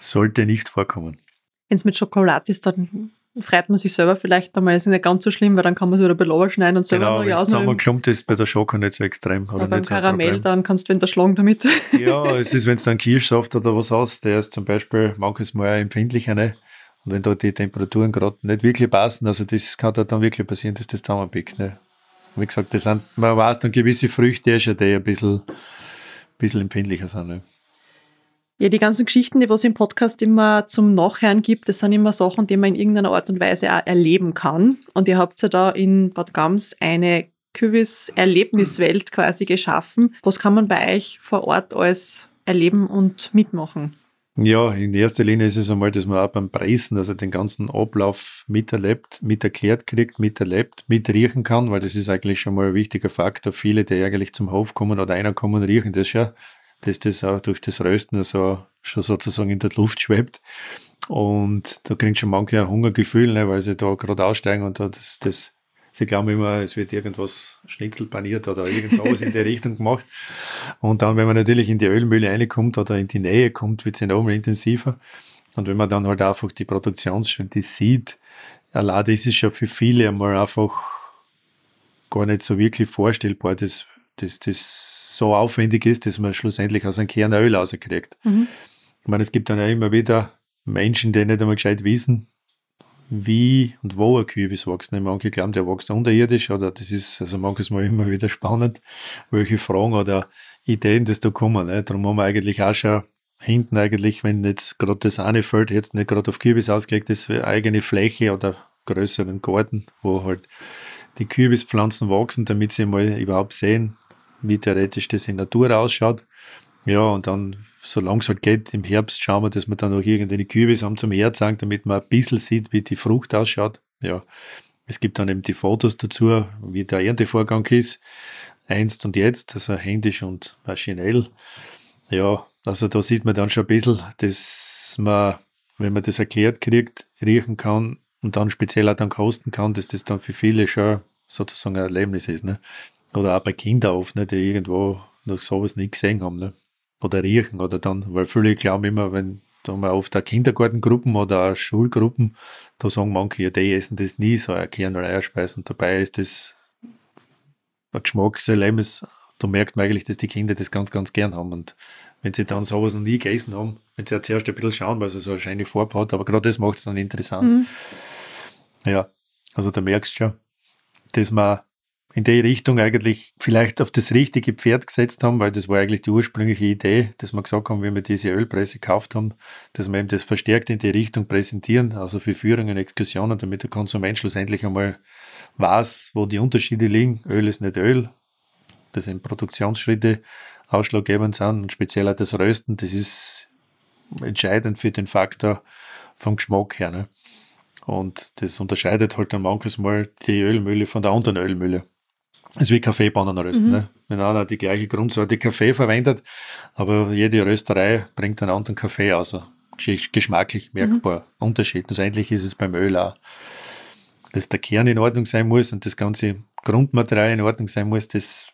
Sollte nicht vorkommen. Wenn es mit Schokolade ist, dann freut man sich selber vielleicht einmal. Ist nicht ganz so schlimm, weil dann kann man es wieder ein schneiden und selber genau, neu ausnehmen. Genau, zusammenklumpt ist bei der Schoko nicht so extrem. Oder Aber beim Karamell, so dann kannst du wieder schlagen damit. Ja, es ist, wenn du dann Kirschsaft oder was hast, der ist zum Beispiel manches Mal empfindlicher, ne? Und wenn da die Temperaturen gerade nicht wirklich passen, also das kann da dann wirklich passieren, dass das zusammenpickt, ne? Wie gesagt, das sind, man weiß dann gewisse Früchte schon, die ein bisschen, ein bisschen empfindlicher sind. Ne? Ja, die ganzen Geschichten, die was im Podcast immer zum Nachhören gibt, das sind immer Sachen, die man in irgendeiner Art und Weise auch erleben kann. Und ihr habt ja da in Bad Gams eine Kürbis-Erlebniswelt quasi geschaffen. Was kann man bei euch vor Ort alles erleben und mitmachen? Ja, in erster Linie ist es einmal, dass man auch beim Preisen, also den ganzen Ablauf miterlebt, miterklärt kriegt, miterlebt, mitriechen kann, weil das ist eigentlich schon mal ein wichtiger Faktor. Viele, die eigentlich zum Hof kommen oder einer kommen, riechen das schon, dass das auch durch das Rösten so, schon sozusagen in der Luft schwebt. Und da kriegen schon manche ein Hungergefühl, ne, weil sie da gerade aussteigen und da das, das Sie glauben immer, es wird irgendwas Schnitzel paniert oder irgend sowas in der Richtung gemacht. Und dann, wenn man natürlich in die Ölmühle reinkommt oder in die Nähe kommt, wird es enorm intensiver. Und wenn man dann halt einfach die Produktionsschritte sieht, allein das ist ja für viele einmal einfach gar nicht so wirklich vorstellbar, dass das so aufwendig ist, dass man schlussendlich aus einem Kern Öl rauskriegt. Mhm. Ich meine, es gibt dann ja immer wieder Menschen, die nicht einmal gescheit wissen, wie und wo ein Kürbis wächst. Manche glauben, der wächst unterirdisch oder das ist also manches Mal immer wieder spannend, welche Fragen oder Ideen das da kommen. Ne? Darum haben wir eigentlich auch schon hinten eigentlich, wenn jetzt gerade das eine Feld jetzt nicht gerade auf Kürbis ausgelegt ist, eine eigene Fläche oder größeren Garten, wo halt die Kürbispflanzen wachsen, damit sie mal überhaupt sehen, wie theoretisch das in Natur ausschaut. Ja, und dann, solange es halt geht, im Herbst schauen wir, dass wir dann auch irgendeine Kürbis haben zum Herzeigen, damit man ein bisschen sieht, wie die Frucht ausschaut. Ja, es gibt dann eben die Fotos dazu, wie der Erntevorgang ist, einst und jetzt, also händisch und maschinell. Ja, also da sieht man dann schon ein bisschen, dass man, wenn man das erklärt kriegt, riechen kann und dann speziell auch dann kosten kann, dass das dann für viele schon sozusagen ein Erlebnis ist. Ne? Oder auch bei Kindern oft, ne, die irgendwo noch sowas nie gesehen haben. Ne? Oder riechen oder dann, weil viele glauben immer, wenn da haben wir oft auch Kindergartengruppen oder auch Schulgruppen, da sagen manche, ja, die essen das nie, so ein Kern oder Eierspeisen. Und dabei ist das ein Geschmackserlebnis, da merkt man eigentlich, dass die Kinder das ganz, ganz gern haben. Und wenn sie dann sowas noch nie gegessen haben, wenn sie ja zuerst ein bisschen schauen, weil sie so eine scheine Farbe hat, aber gerade das macht es dann interessant. Mhm. Ja, also da merkst du schon, dass wir in die Richtung eigentlich vielleicht auf das richtige Pferd gesetzt haben, weil das war eigentlich die ursprüngliche Idee, dass wir gesagt haben, wenn wir diese Ölpresse gekauft haben, dass wir eben das verstärkt in die Richtung präsentieren, also für Führungen, Exkursionen, damit der Konsument schlussendlich einmal weiß, wo die Unterschiede liegen. Öl ist nicht Öl, das sind Produktionsschritte ausschlaggebend sind und speziell auch das Rösten, das ist entscheidend für den Faktor vom Geschmack her. Ne? Und das unterscheidet halt dann manches Mal die Ölmühle von der anderen Ölmühle. Das ist wie Kaffeebohnen rösten. Mhm. Ne? Wenn einer die gleiche Grundsorte Kaffee verwendet, aber jede Rösterei bringt einen anderen Kaffee aus. Geschmacklich merkbar mhm. Unterschied. Und ähnlich ist es beim Öl auch. Dass der Kern in Ordnung sein muss und das ganze Grundmaterial in Ordnung sein muss, das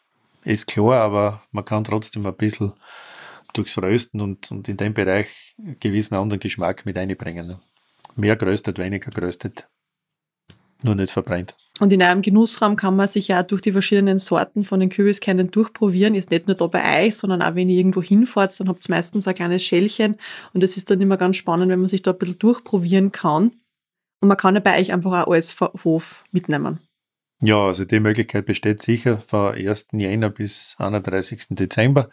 ist klar, aber man kann trotzdem ein bisschen durchs Rösten und, und in dem Bereich einen gewissen anderen Geschmack mit einbringen. Mehr geröstet, weniger geröstet, nur nicht verbrennt. Und in einem Genussraum kann man sich ja durch die verschiedenen Sorten von den Kürbiskernen durchprobieren. Ist nicht nur da bei euch, sondern auch wenn ihr irgendwo hinfahrt, dann habt ihr meistens ein kleines Schälchen. Und das ist dann immer ganz spannend, wenn man sich da ein bisschen durchprobieren kann. Und man kann ja bei euch einfach auch alles vom Hof mitnehmen. Ja, also die Möglichkeit besteht sicher von 1. Jänner bis 31. Dezember.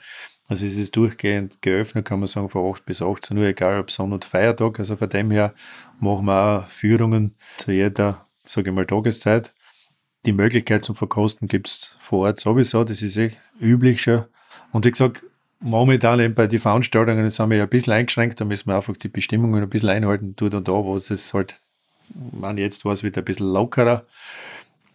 Also es ist durchgehend geöffnet, kann man sagen, von 8 bis 18 Uhr, egal ob Sonn- und Feiertag. Also von dem her machen wir auch Führungen zu jeder, sage ich mal, Tageszeit. Die Möglichkeit zum Verkosten gibt es vor Ort sowieso, das ist eh üblich schon. Und wie gesagt, momentan eben bei den Veranstaltungen sind wir ja ein bisschen eingeschränkt, da müssen wir einfach die Bestimmungen ein bisschen einhalten, tut und da, wo es halt, man jetzt war es wieder ein bisschen lockerer.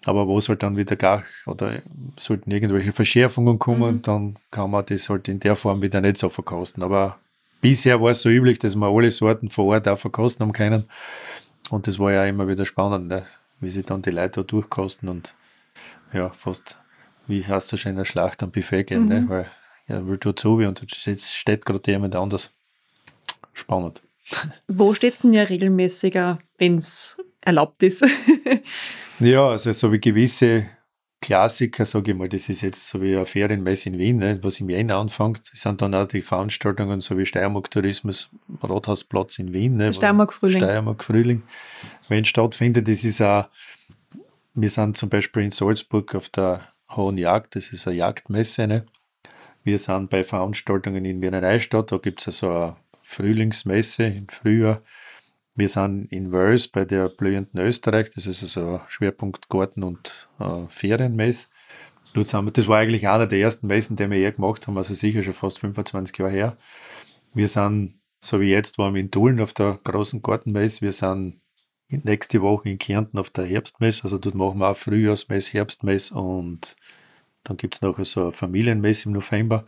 Aber wo es halt dann wieder gar, oder sollten irgendwelche Verschärfungen kommen, mhm. dann kann man das halt in der Form wieder nicht so verkosten. Aber bisher war es so üblich, dass wir alle Sorten vor Ort auch verkosten haben können. Und das war ja immer wieder spannend, ne? Wie sie dann die Leute da durchkosten und ja, fast, wie heißt es schon in der Schlacht am Buffet gehen, ne? mhm. ne? weil ja, will du zu und jetzt steht gerade jemand anders. Spannend. Wo steht es denn ja regelmäßiger, wenn es erlaubt ist? Ja, also so wie gewisse Klassiker, sage ich mal, das ist jetzt so wie eine Ferienmesse in Wien, ne, was im Jänner anfängt. Das sind dann auch die Veranstaltungen, so wie Steiermark Tourismus, Rathausplatz in Wien. Ne, Steiermark Frühling. Steiermark Frühling, wenn stattfindet. Das ist auch, wir sind zum Beispiel in Salzburg auf der Hohen Jagd, das ist eine Jagdmesse. Ne. Wir sind bei Veranstaltungen in Wiener Neustadt, da gibt es also eine Frühlingsmesse im Frühjahr. Wir sind in Wels bei der blühenden Österreich, das ist also Schwerpunkt Garten und äh, Ferienmess. Dort sind wir, das war eigentlich einer der ersten Messen, die wir je gemacht haben, also sicher schon fast 25 Jahre her. Wir sind, so wie jetzt, waren wir in Tulln auf der großen Gartenmess. Wir sind nächste Woche in Kärnten auf der Herbstmess, also dort machen wir auch Frühjahrsmess, Herbstmess und dann gibt es noch so eine Familienmess im November.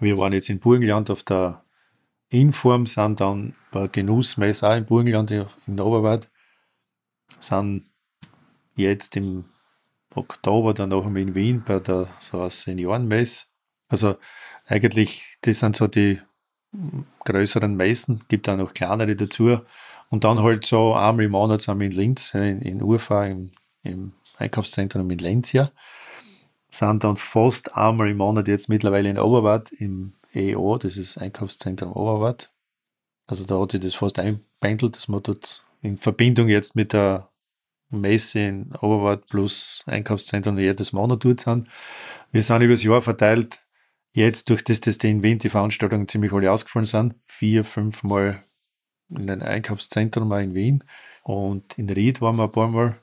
Wir waren jetzt in Burgenland auf der Inform sind dann bei Genussmess auch im Burgenland in Oberwart, sind jetzt im Oktober dann einmal in Wien bei der so Seniorenmess. Also eigentlich, das sind so die größeren Messen, gibt auch noch kleinere dazu. Und dann halt so einmal im Monat sind wir in Linz, in, in Urfa, im, im Einkaufszentrum in Lenzia. Sind dann fast einmal im Monat jetzt mittlerweile in Oberwart im EO, das ist Einkaufszentrum Oberwart. Also da hat sich das fast einpendelt, dass wir dort in Verbindung jetzt mit der Messe in Oberwart plus Einkaufszentrum, jedes Monat dort sind. Wir sind über das Jahr verteilt, jetzt durch das, dass die in Wien die Veranstaltungen ziemlich alle ausgefallen sind, vier, fünf Mal in ein Einkaufszentrum auch in Wien und in Ried waren wir ein paar Mal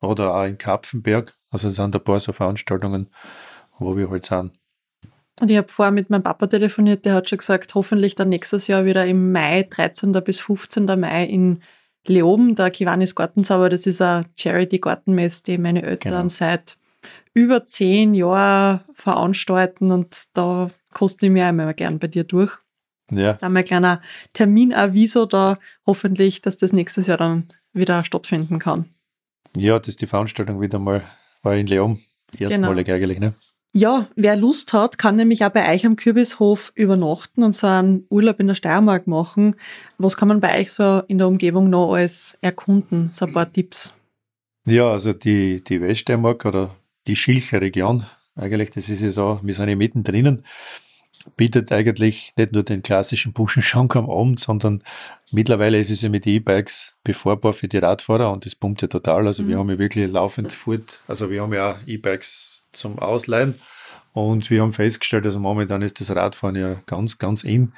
oder auch in Kapfenberg. Also es sind ein paar so Veranstaltungen, wo wir halt sind. Und ich habe vorher mit meinem Papa telefoniert, der hat schon gesagt, hoffentlich dann nächstes Jahr wieder im Mai, 13. bis 15. Mai in Leoben, der Kiwanis Gartenzauber. Das ist eine Charity-Gartenmesse, die meine Eltern genau. seit über zehn Jahren veranstalten und da koste ich mir einmal gern bei dir durch. Ja. Das ist einmal ein kleiner Terminaviso da, hoffentlich, dass das nächstes Jahr dann wieder stattfinden kann. Ja, dass die Veranstaltung wieder mal war in Leon. Erstmalig genau. eigentlich, ne? Ja, wer Lust hat, kann nämlich auch bei euch am Kürbishof übernachten und so einen Urlaub in der Steiermark machen. Was kann man bei euch so in der Umgebung noch alles erkunden? So ein paar Tipps. Ja, also die, die Weststeiermark oder die Schilcher Region, eigentlich, das ist ja so, wir sind ja mittendrin bietet eigentlich nicht nur den klassischen Buschenschank am Abend, sondern mittlerweile ist es ja mit E-Bikes bevorbar für die Radfahrer und das pumpt ja total. Also mhm. wir haben ja wirklich laufend fort, also wir haben ja E-Bikes zum Ausleihen und wir haben festgestellt, also momentan ist das Radfahren ja ganz, ganz in,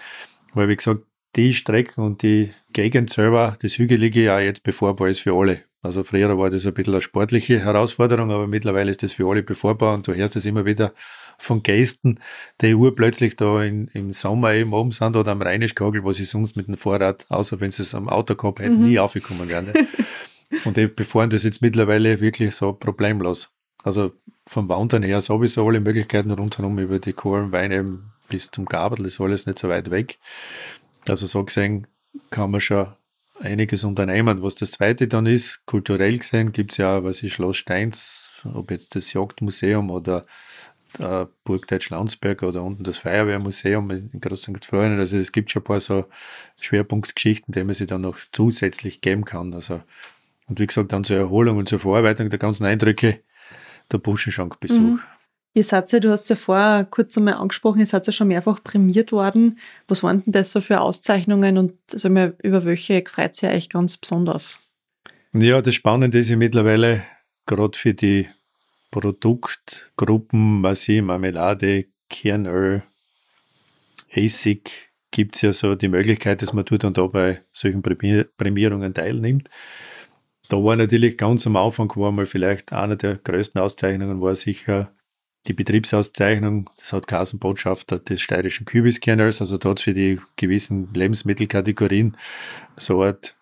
weil wie gesagt, die Strecken und die Gegend selber, das Hügelige ja jetzt bevorbar ist für alle. Also früher war das ein bisschen eine sportliche Herausforderung, aber mittlerweile ist das für alle bevorbar und du hörst es immer wieder von Gästen, die urplötzlich da in, im Sommer eben oben sind oder am Rheinischkagel, wo sie sonst mit dem Fahrrad, außer wenn sie es am Auto gehabt hätten, mhm. nie aufgekommen wären. und die befahren das jetzt mittlerweile wirklich so problemlos. Also vom Wandern her sowieso alle Möglichkeiten rundherum über die Kohlenweine eben bis zum Gabel, ist alles nicht so weit weg. Also so gesehen kann man schon einiges unternehmen. Was das zweite dann ist, kulturell gesehen, gibt es ja, was ich Schloss Steins, ob jetzt das Jagdmuseum oder äh, Burg Deutsch-Landsberg oder unten das Feuerwehrmuseum in Groß St. Florian. Also es gibt schon ein paar so Schwerpunktgeschichten, die man sich dann noch zusätzlich geben kann. Also, und wie gesagt, dann zur Erholung und zur Verarbeitung der ganzen Eindrücke der Buschenschankbesuch. Mhm. Ihr seid ja, du hast ja vorher kurz einmal angesprochen, ihr seid ja schon mehrfach prämiert worden. Was waren denn das so für Auszeichnungen und also über welche freut ihr euch ganz besonders? Ja, das Spannende ist ja mittlerweile, gerade für die Produktgruppen, was ich, Marmelade, Kernöl, Essig, gibt es ja so die Möglichkeit, dass man dort und da bei solchen Prämierungen teilnimmt. Da war natürlich ganz am Anfang, war mal vielleicht einer der größten Auszeichnungen, war sicher die Betriebsauszeichnung, das hat Kassenbotschafter des steirischen Kürbiskernels, also dort für die gewissen Lebensmittelkategorien so Art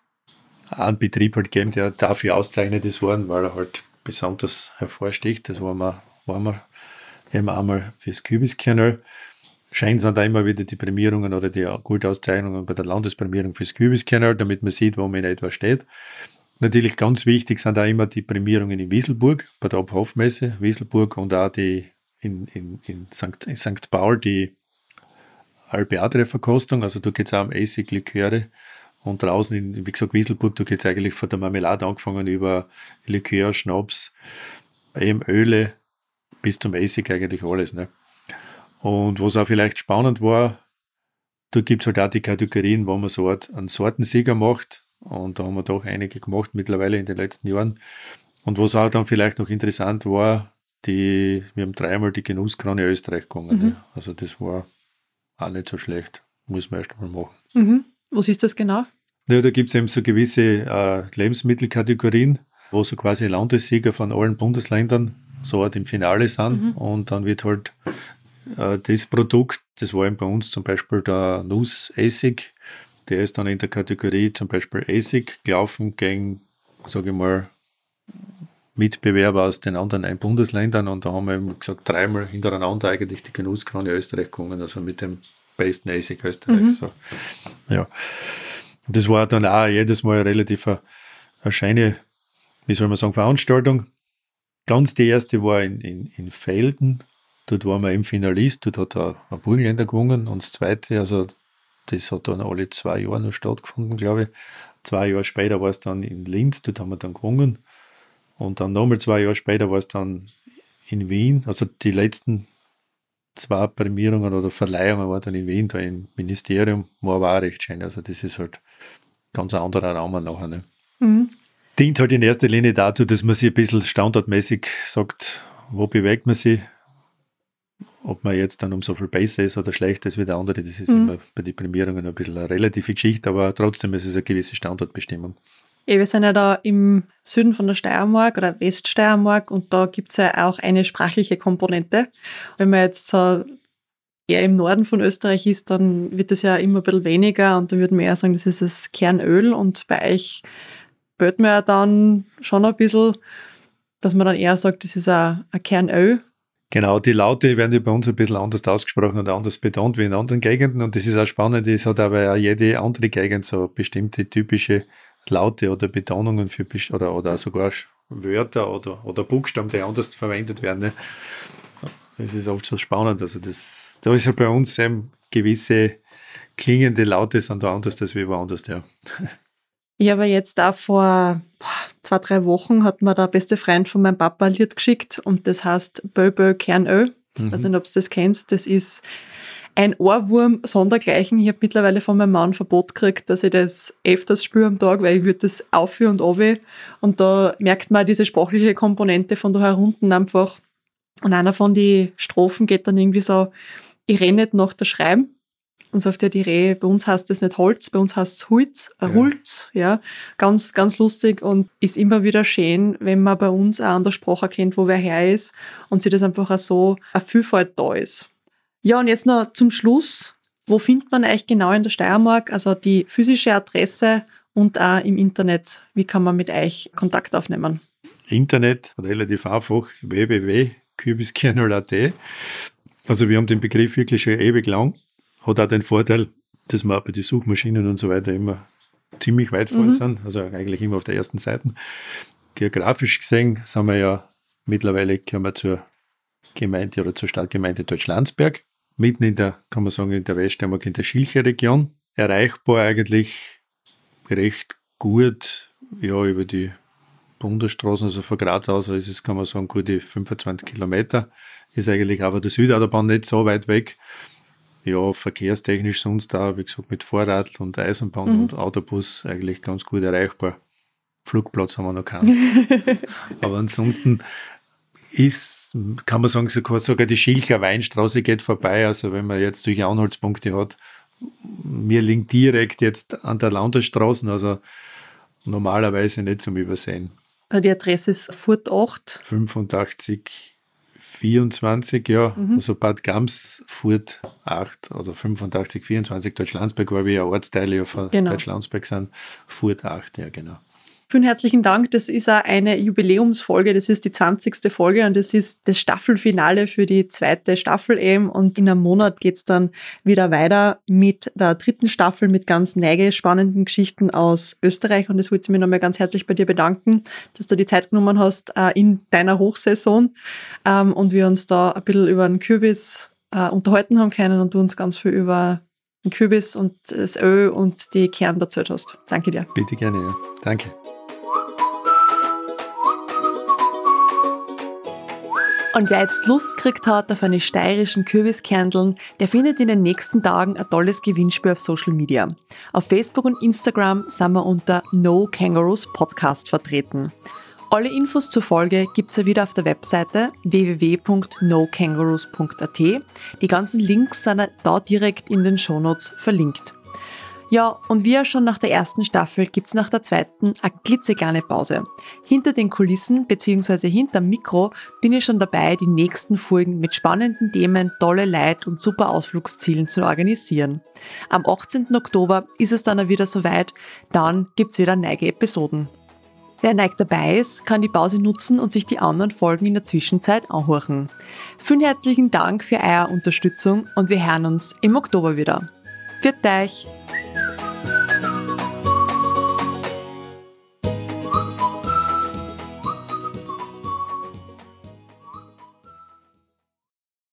einen Betrieb halt gegeben, der dafür auszeichnet ist worden, weil er halt besonders hervorsticht. Das war wir, waren wir eben einmal fürs Kürbiskernel. Scheint sind da immer wieder die Prämierungen oder die Gutauszeichnungen bei der Landesprämierung fürs Kürbiskernel, damit man sieht, wo man in etwa steht. Natürlich ganz wichtig sind da immer die Prämierungen in Wieselburg, bei der Obhofmesse, Wieselburg und auch die in, in, in, St., in St. Paul die Albeadre-Verkostung, also da geht es auch um Essig-Liköre und draußen, in, wie gesagt, Wieselburg, da geht es eigentlich von der Marmelade angefangen über Likör, Schnaps, eben Öle bis zum Essig eigentlich alles. Ne? Und was auch vielleicht spannend war, da gibt es halt auch die Kategorien, wo man so einen Sortensieger macht. Und da haben wir doch einige gemacht mittlerweile in den letzten Jahren. Und was auch dann vielleicht noch interessant war, die, wir haben dreimal die Genusskrone Österreich gegangen. Mhm. Ne? Also das war auch nicht so schlecht. Muss man erst einmal machen. Mhm. Was ist das genau? Ja, da gibt es eben so gewisse äh, Lebensmittelkategorien, wo so quasi Landessieger von allen Bundesländern so halt im Finale sind. Mhm. Und dann wird halt äh, das Produkt, das war eben bei uns zum Beispiel der Nussessig, der ist dann in der Kategorie zum Beispiel Essig gelaufen gegen, sage ich mal, Mitbewerber aus den anderen ein Bundesländern und da haben wir eben gesagt, dreimal hintereinander eigentlich die Genusskrone Österreich gewonnen, also mit dem besten Essig Österreichs. Mhm. So. Ja. Und das war dann auch jedes Mal relativ eine, eine scheine, wie soll man sagen, Veranstaltung. Ganz die erste war in, in, in Felden. Dort waren wir im Finalist, dort hat er ein Burgenländer gewonnen. Und das zweite, also das hat dann alle zwei Jahre noch stattgefunden, glaube ich. Zwei Jahre später war es dann in Linz, dort haben wir dann gewonnen. Und dann nochmal zwei Jahre später war es dann in Wien. Also die letzten zwei Prämierungen oder Verleihungen war dann in Wien, da im Ministerium, war aber auch recht schön. Also das ist halt ganz ein anderer Raum nachher. Ne? Mhm. Dient halt in erster Linie dazu, dass man sich ein bisschen standardmäßig sagt, wo bewegt man sich, ob man jetzt dann um so viel besser ist oder schlechter ist wie der andere, das ist mhm. immer bei den Prämierungen ein bisschen eine relative Geschichte, aber trotzdem ist es eine gewisse Standardbestimmung. Ja, wir sind ja da im Süden von der Steiermark oder Weststeiermark und da gibt es ja auch eine sprachliche Komponente. Wenn man jetzt so eher im Norden von Österreich ist, dann wird das ja immer ein bisschen weniger und da würde man eher sagen, das ist das Kernöl und bei euch böt man ja dann schon ein bisschen, dass man dann eher sagt, das ist ein, Kernöl. Genau, die Laute werden ja bei uns ein bisschen anders ausgesprochen und anders betont wie in anderen Gegenden und das ist auch spannend, es hat aber auch jede andere Gegend so bestimmte typische Laute oder Betonungen für oder, oder sogar Wörter oder, oder Buchstaben, die anders verwendet werden. Ne? Das ist oft so spannend. Also das, da ist ja bei uns eben gewisse klingende Laute sind da anders als wie woanders, ja. Ich habe jetzt da vor zwei, drei Wochen hat mir der beste Freund von meinem Papa ein Lied geschickt und das heißt Böbö Kernöl. Mhm. Ich weiß nicht, ob du das kennst. Das ist ein Ohrwurm sondergleichen. Ich habe mittlerweile von meinem Mann Verbot gekriegt, dass ich das öfters spüre am Tag, weil ich würde das aufführen und auf. Und da merkt man diese sprachliche Komponente von da herunten einfach. Und einer von den Strophen geht dann irgendwie so, ich renne nicht nach der Schreiben. Und sagt ja die Rehe, bei uns heißt das nicht Holz, bei uns heißt es Holz, äh, ja. Holz, ja. Ganz, ganz lustig und ist immer wieder schön, wenn man bei uns auch an der Sprache kennt, wo wer her ist und sie das einfach auch so eine Vielfalt da ist. Ja, und jetzt noch zum Schluss. Wo findet man euch genau in der Steiermark? Also die physische Adresse und auch im Internet. Wie kann man mit euch Kontakt aufnehmen? Internet, relativ einfach, www.kübiskernel.at. Also wir haben den Begriff wirklich schon ewig lang. Hat auch den Vorteil, dass wir bei den Suchmaschinen und so weiter immer ziemlich weit vorne mhm. sind, also eigentlich immer auf der ersten Seite. Geografisch gesehen sind wir ja mittlerweile, gehören wir zur Gemeinde oder zur Stadtgemeinde Deutschlandsberg mitten in der, kann man sagen, in der Weststeiermark, in der Schilcher Region. Erreichbar eigentlich recht gut, ja, über die Bundesstraßen, also von Graz aus ist es, kann man sagen, gute 25 Kilometer. Ist eigentlich aber der Südautobahn nicht so weit weg. Ja, verkehrstechnisch sonst da, wie gesagt, mit Vorrad und Eisenbahn mhm. und Autobus eigentlich ganz gut erreichbar. Flugplatz haben wir noch keinen. aber ansonsten ist kann man sagen, sogar die Schilcher Weinstraße geht vorbei. Also wenn man jetzt solche Anhaltspunkte hat, mir liegt direkt jetzt an der Landerstraße, also normalerweise nicht zum Übersehen. Also die Adresse ist Furt 8. 85 24, ja, mhm. also Bad Gams, Furt 8 oder 85, 24, Deutschlandsberg, weil wir ja Ortsteile von genau. Deutschlandsberg sind, Furt 8, ja genau. Vielen herzlichen Dank. Das ist auch eine Jubiläumsfolge. Das ist die 20. Folge und das ist das Staffelfinale für die zweite Staffel eben. Und in einem Monat geht's dann wieder weiter mit der dritten Staffel mit ganz neige spannenden Geschichten aus Österreich. Und das wollte ich mir nochmal ganz herzlich bei dir bedanken, dass du die Zeit genommen hast äh, in deiner Hochsaison ähm, und wir uns da ein bisschen über den Kürbis äh, unterhalten haben können und du uns ganz viel über den Kürbis und das Öl und die Kern erzählt hast. Danke dir. Bitte gerne, ja. Danke. Und wer jetzt Lust gekriegt hat auf eine steirischen Kürbiskerndeln, der findet in den nächsten Tagen ein tolles Gewinnspiel auf Social Media. Auf Facebook und Instagram sind wir unter No Kangaroos Podcast vertreten. Alle Infos zur Folge gibt's ja wieder auf der Webseite www.nokangaroos.at. Die ganzen Links sind da direkt in den Shownotes verlinkt. Ja, und wie ja schon nach der ersten Staffel gibt's nach der zweiten eine klitzekleine Pause. Hinter den Kulissen bzw. hinterm Mikro bin ich schon dabei, die nächsten Folgen mit spannenden Themen, tolle Leid und super Ausflugszielen zu organisieren. Am 18. Oktober ist es dann wieder soweit, dann gibt's wieder neige Episoden. Wer neigt dabei ist, kann die Pause nutzen und sich die anderen Folgen in der Zwischenzeit anhören. Vielen herzlichen Dank für eure Unterstützung und wir hören uns im Oktober wieder. Für euch!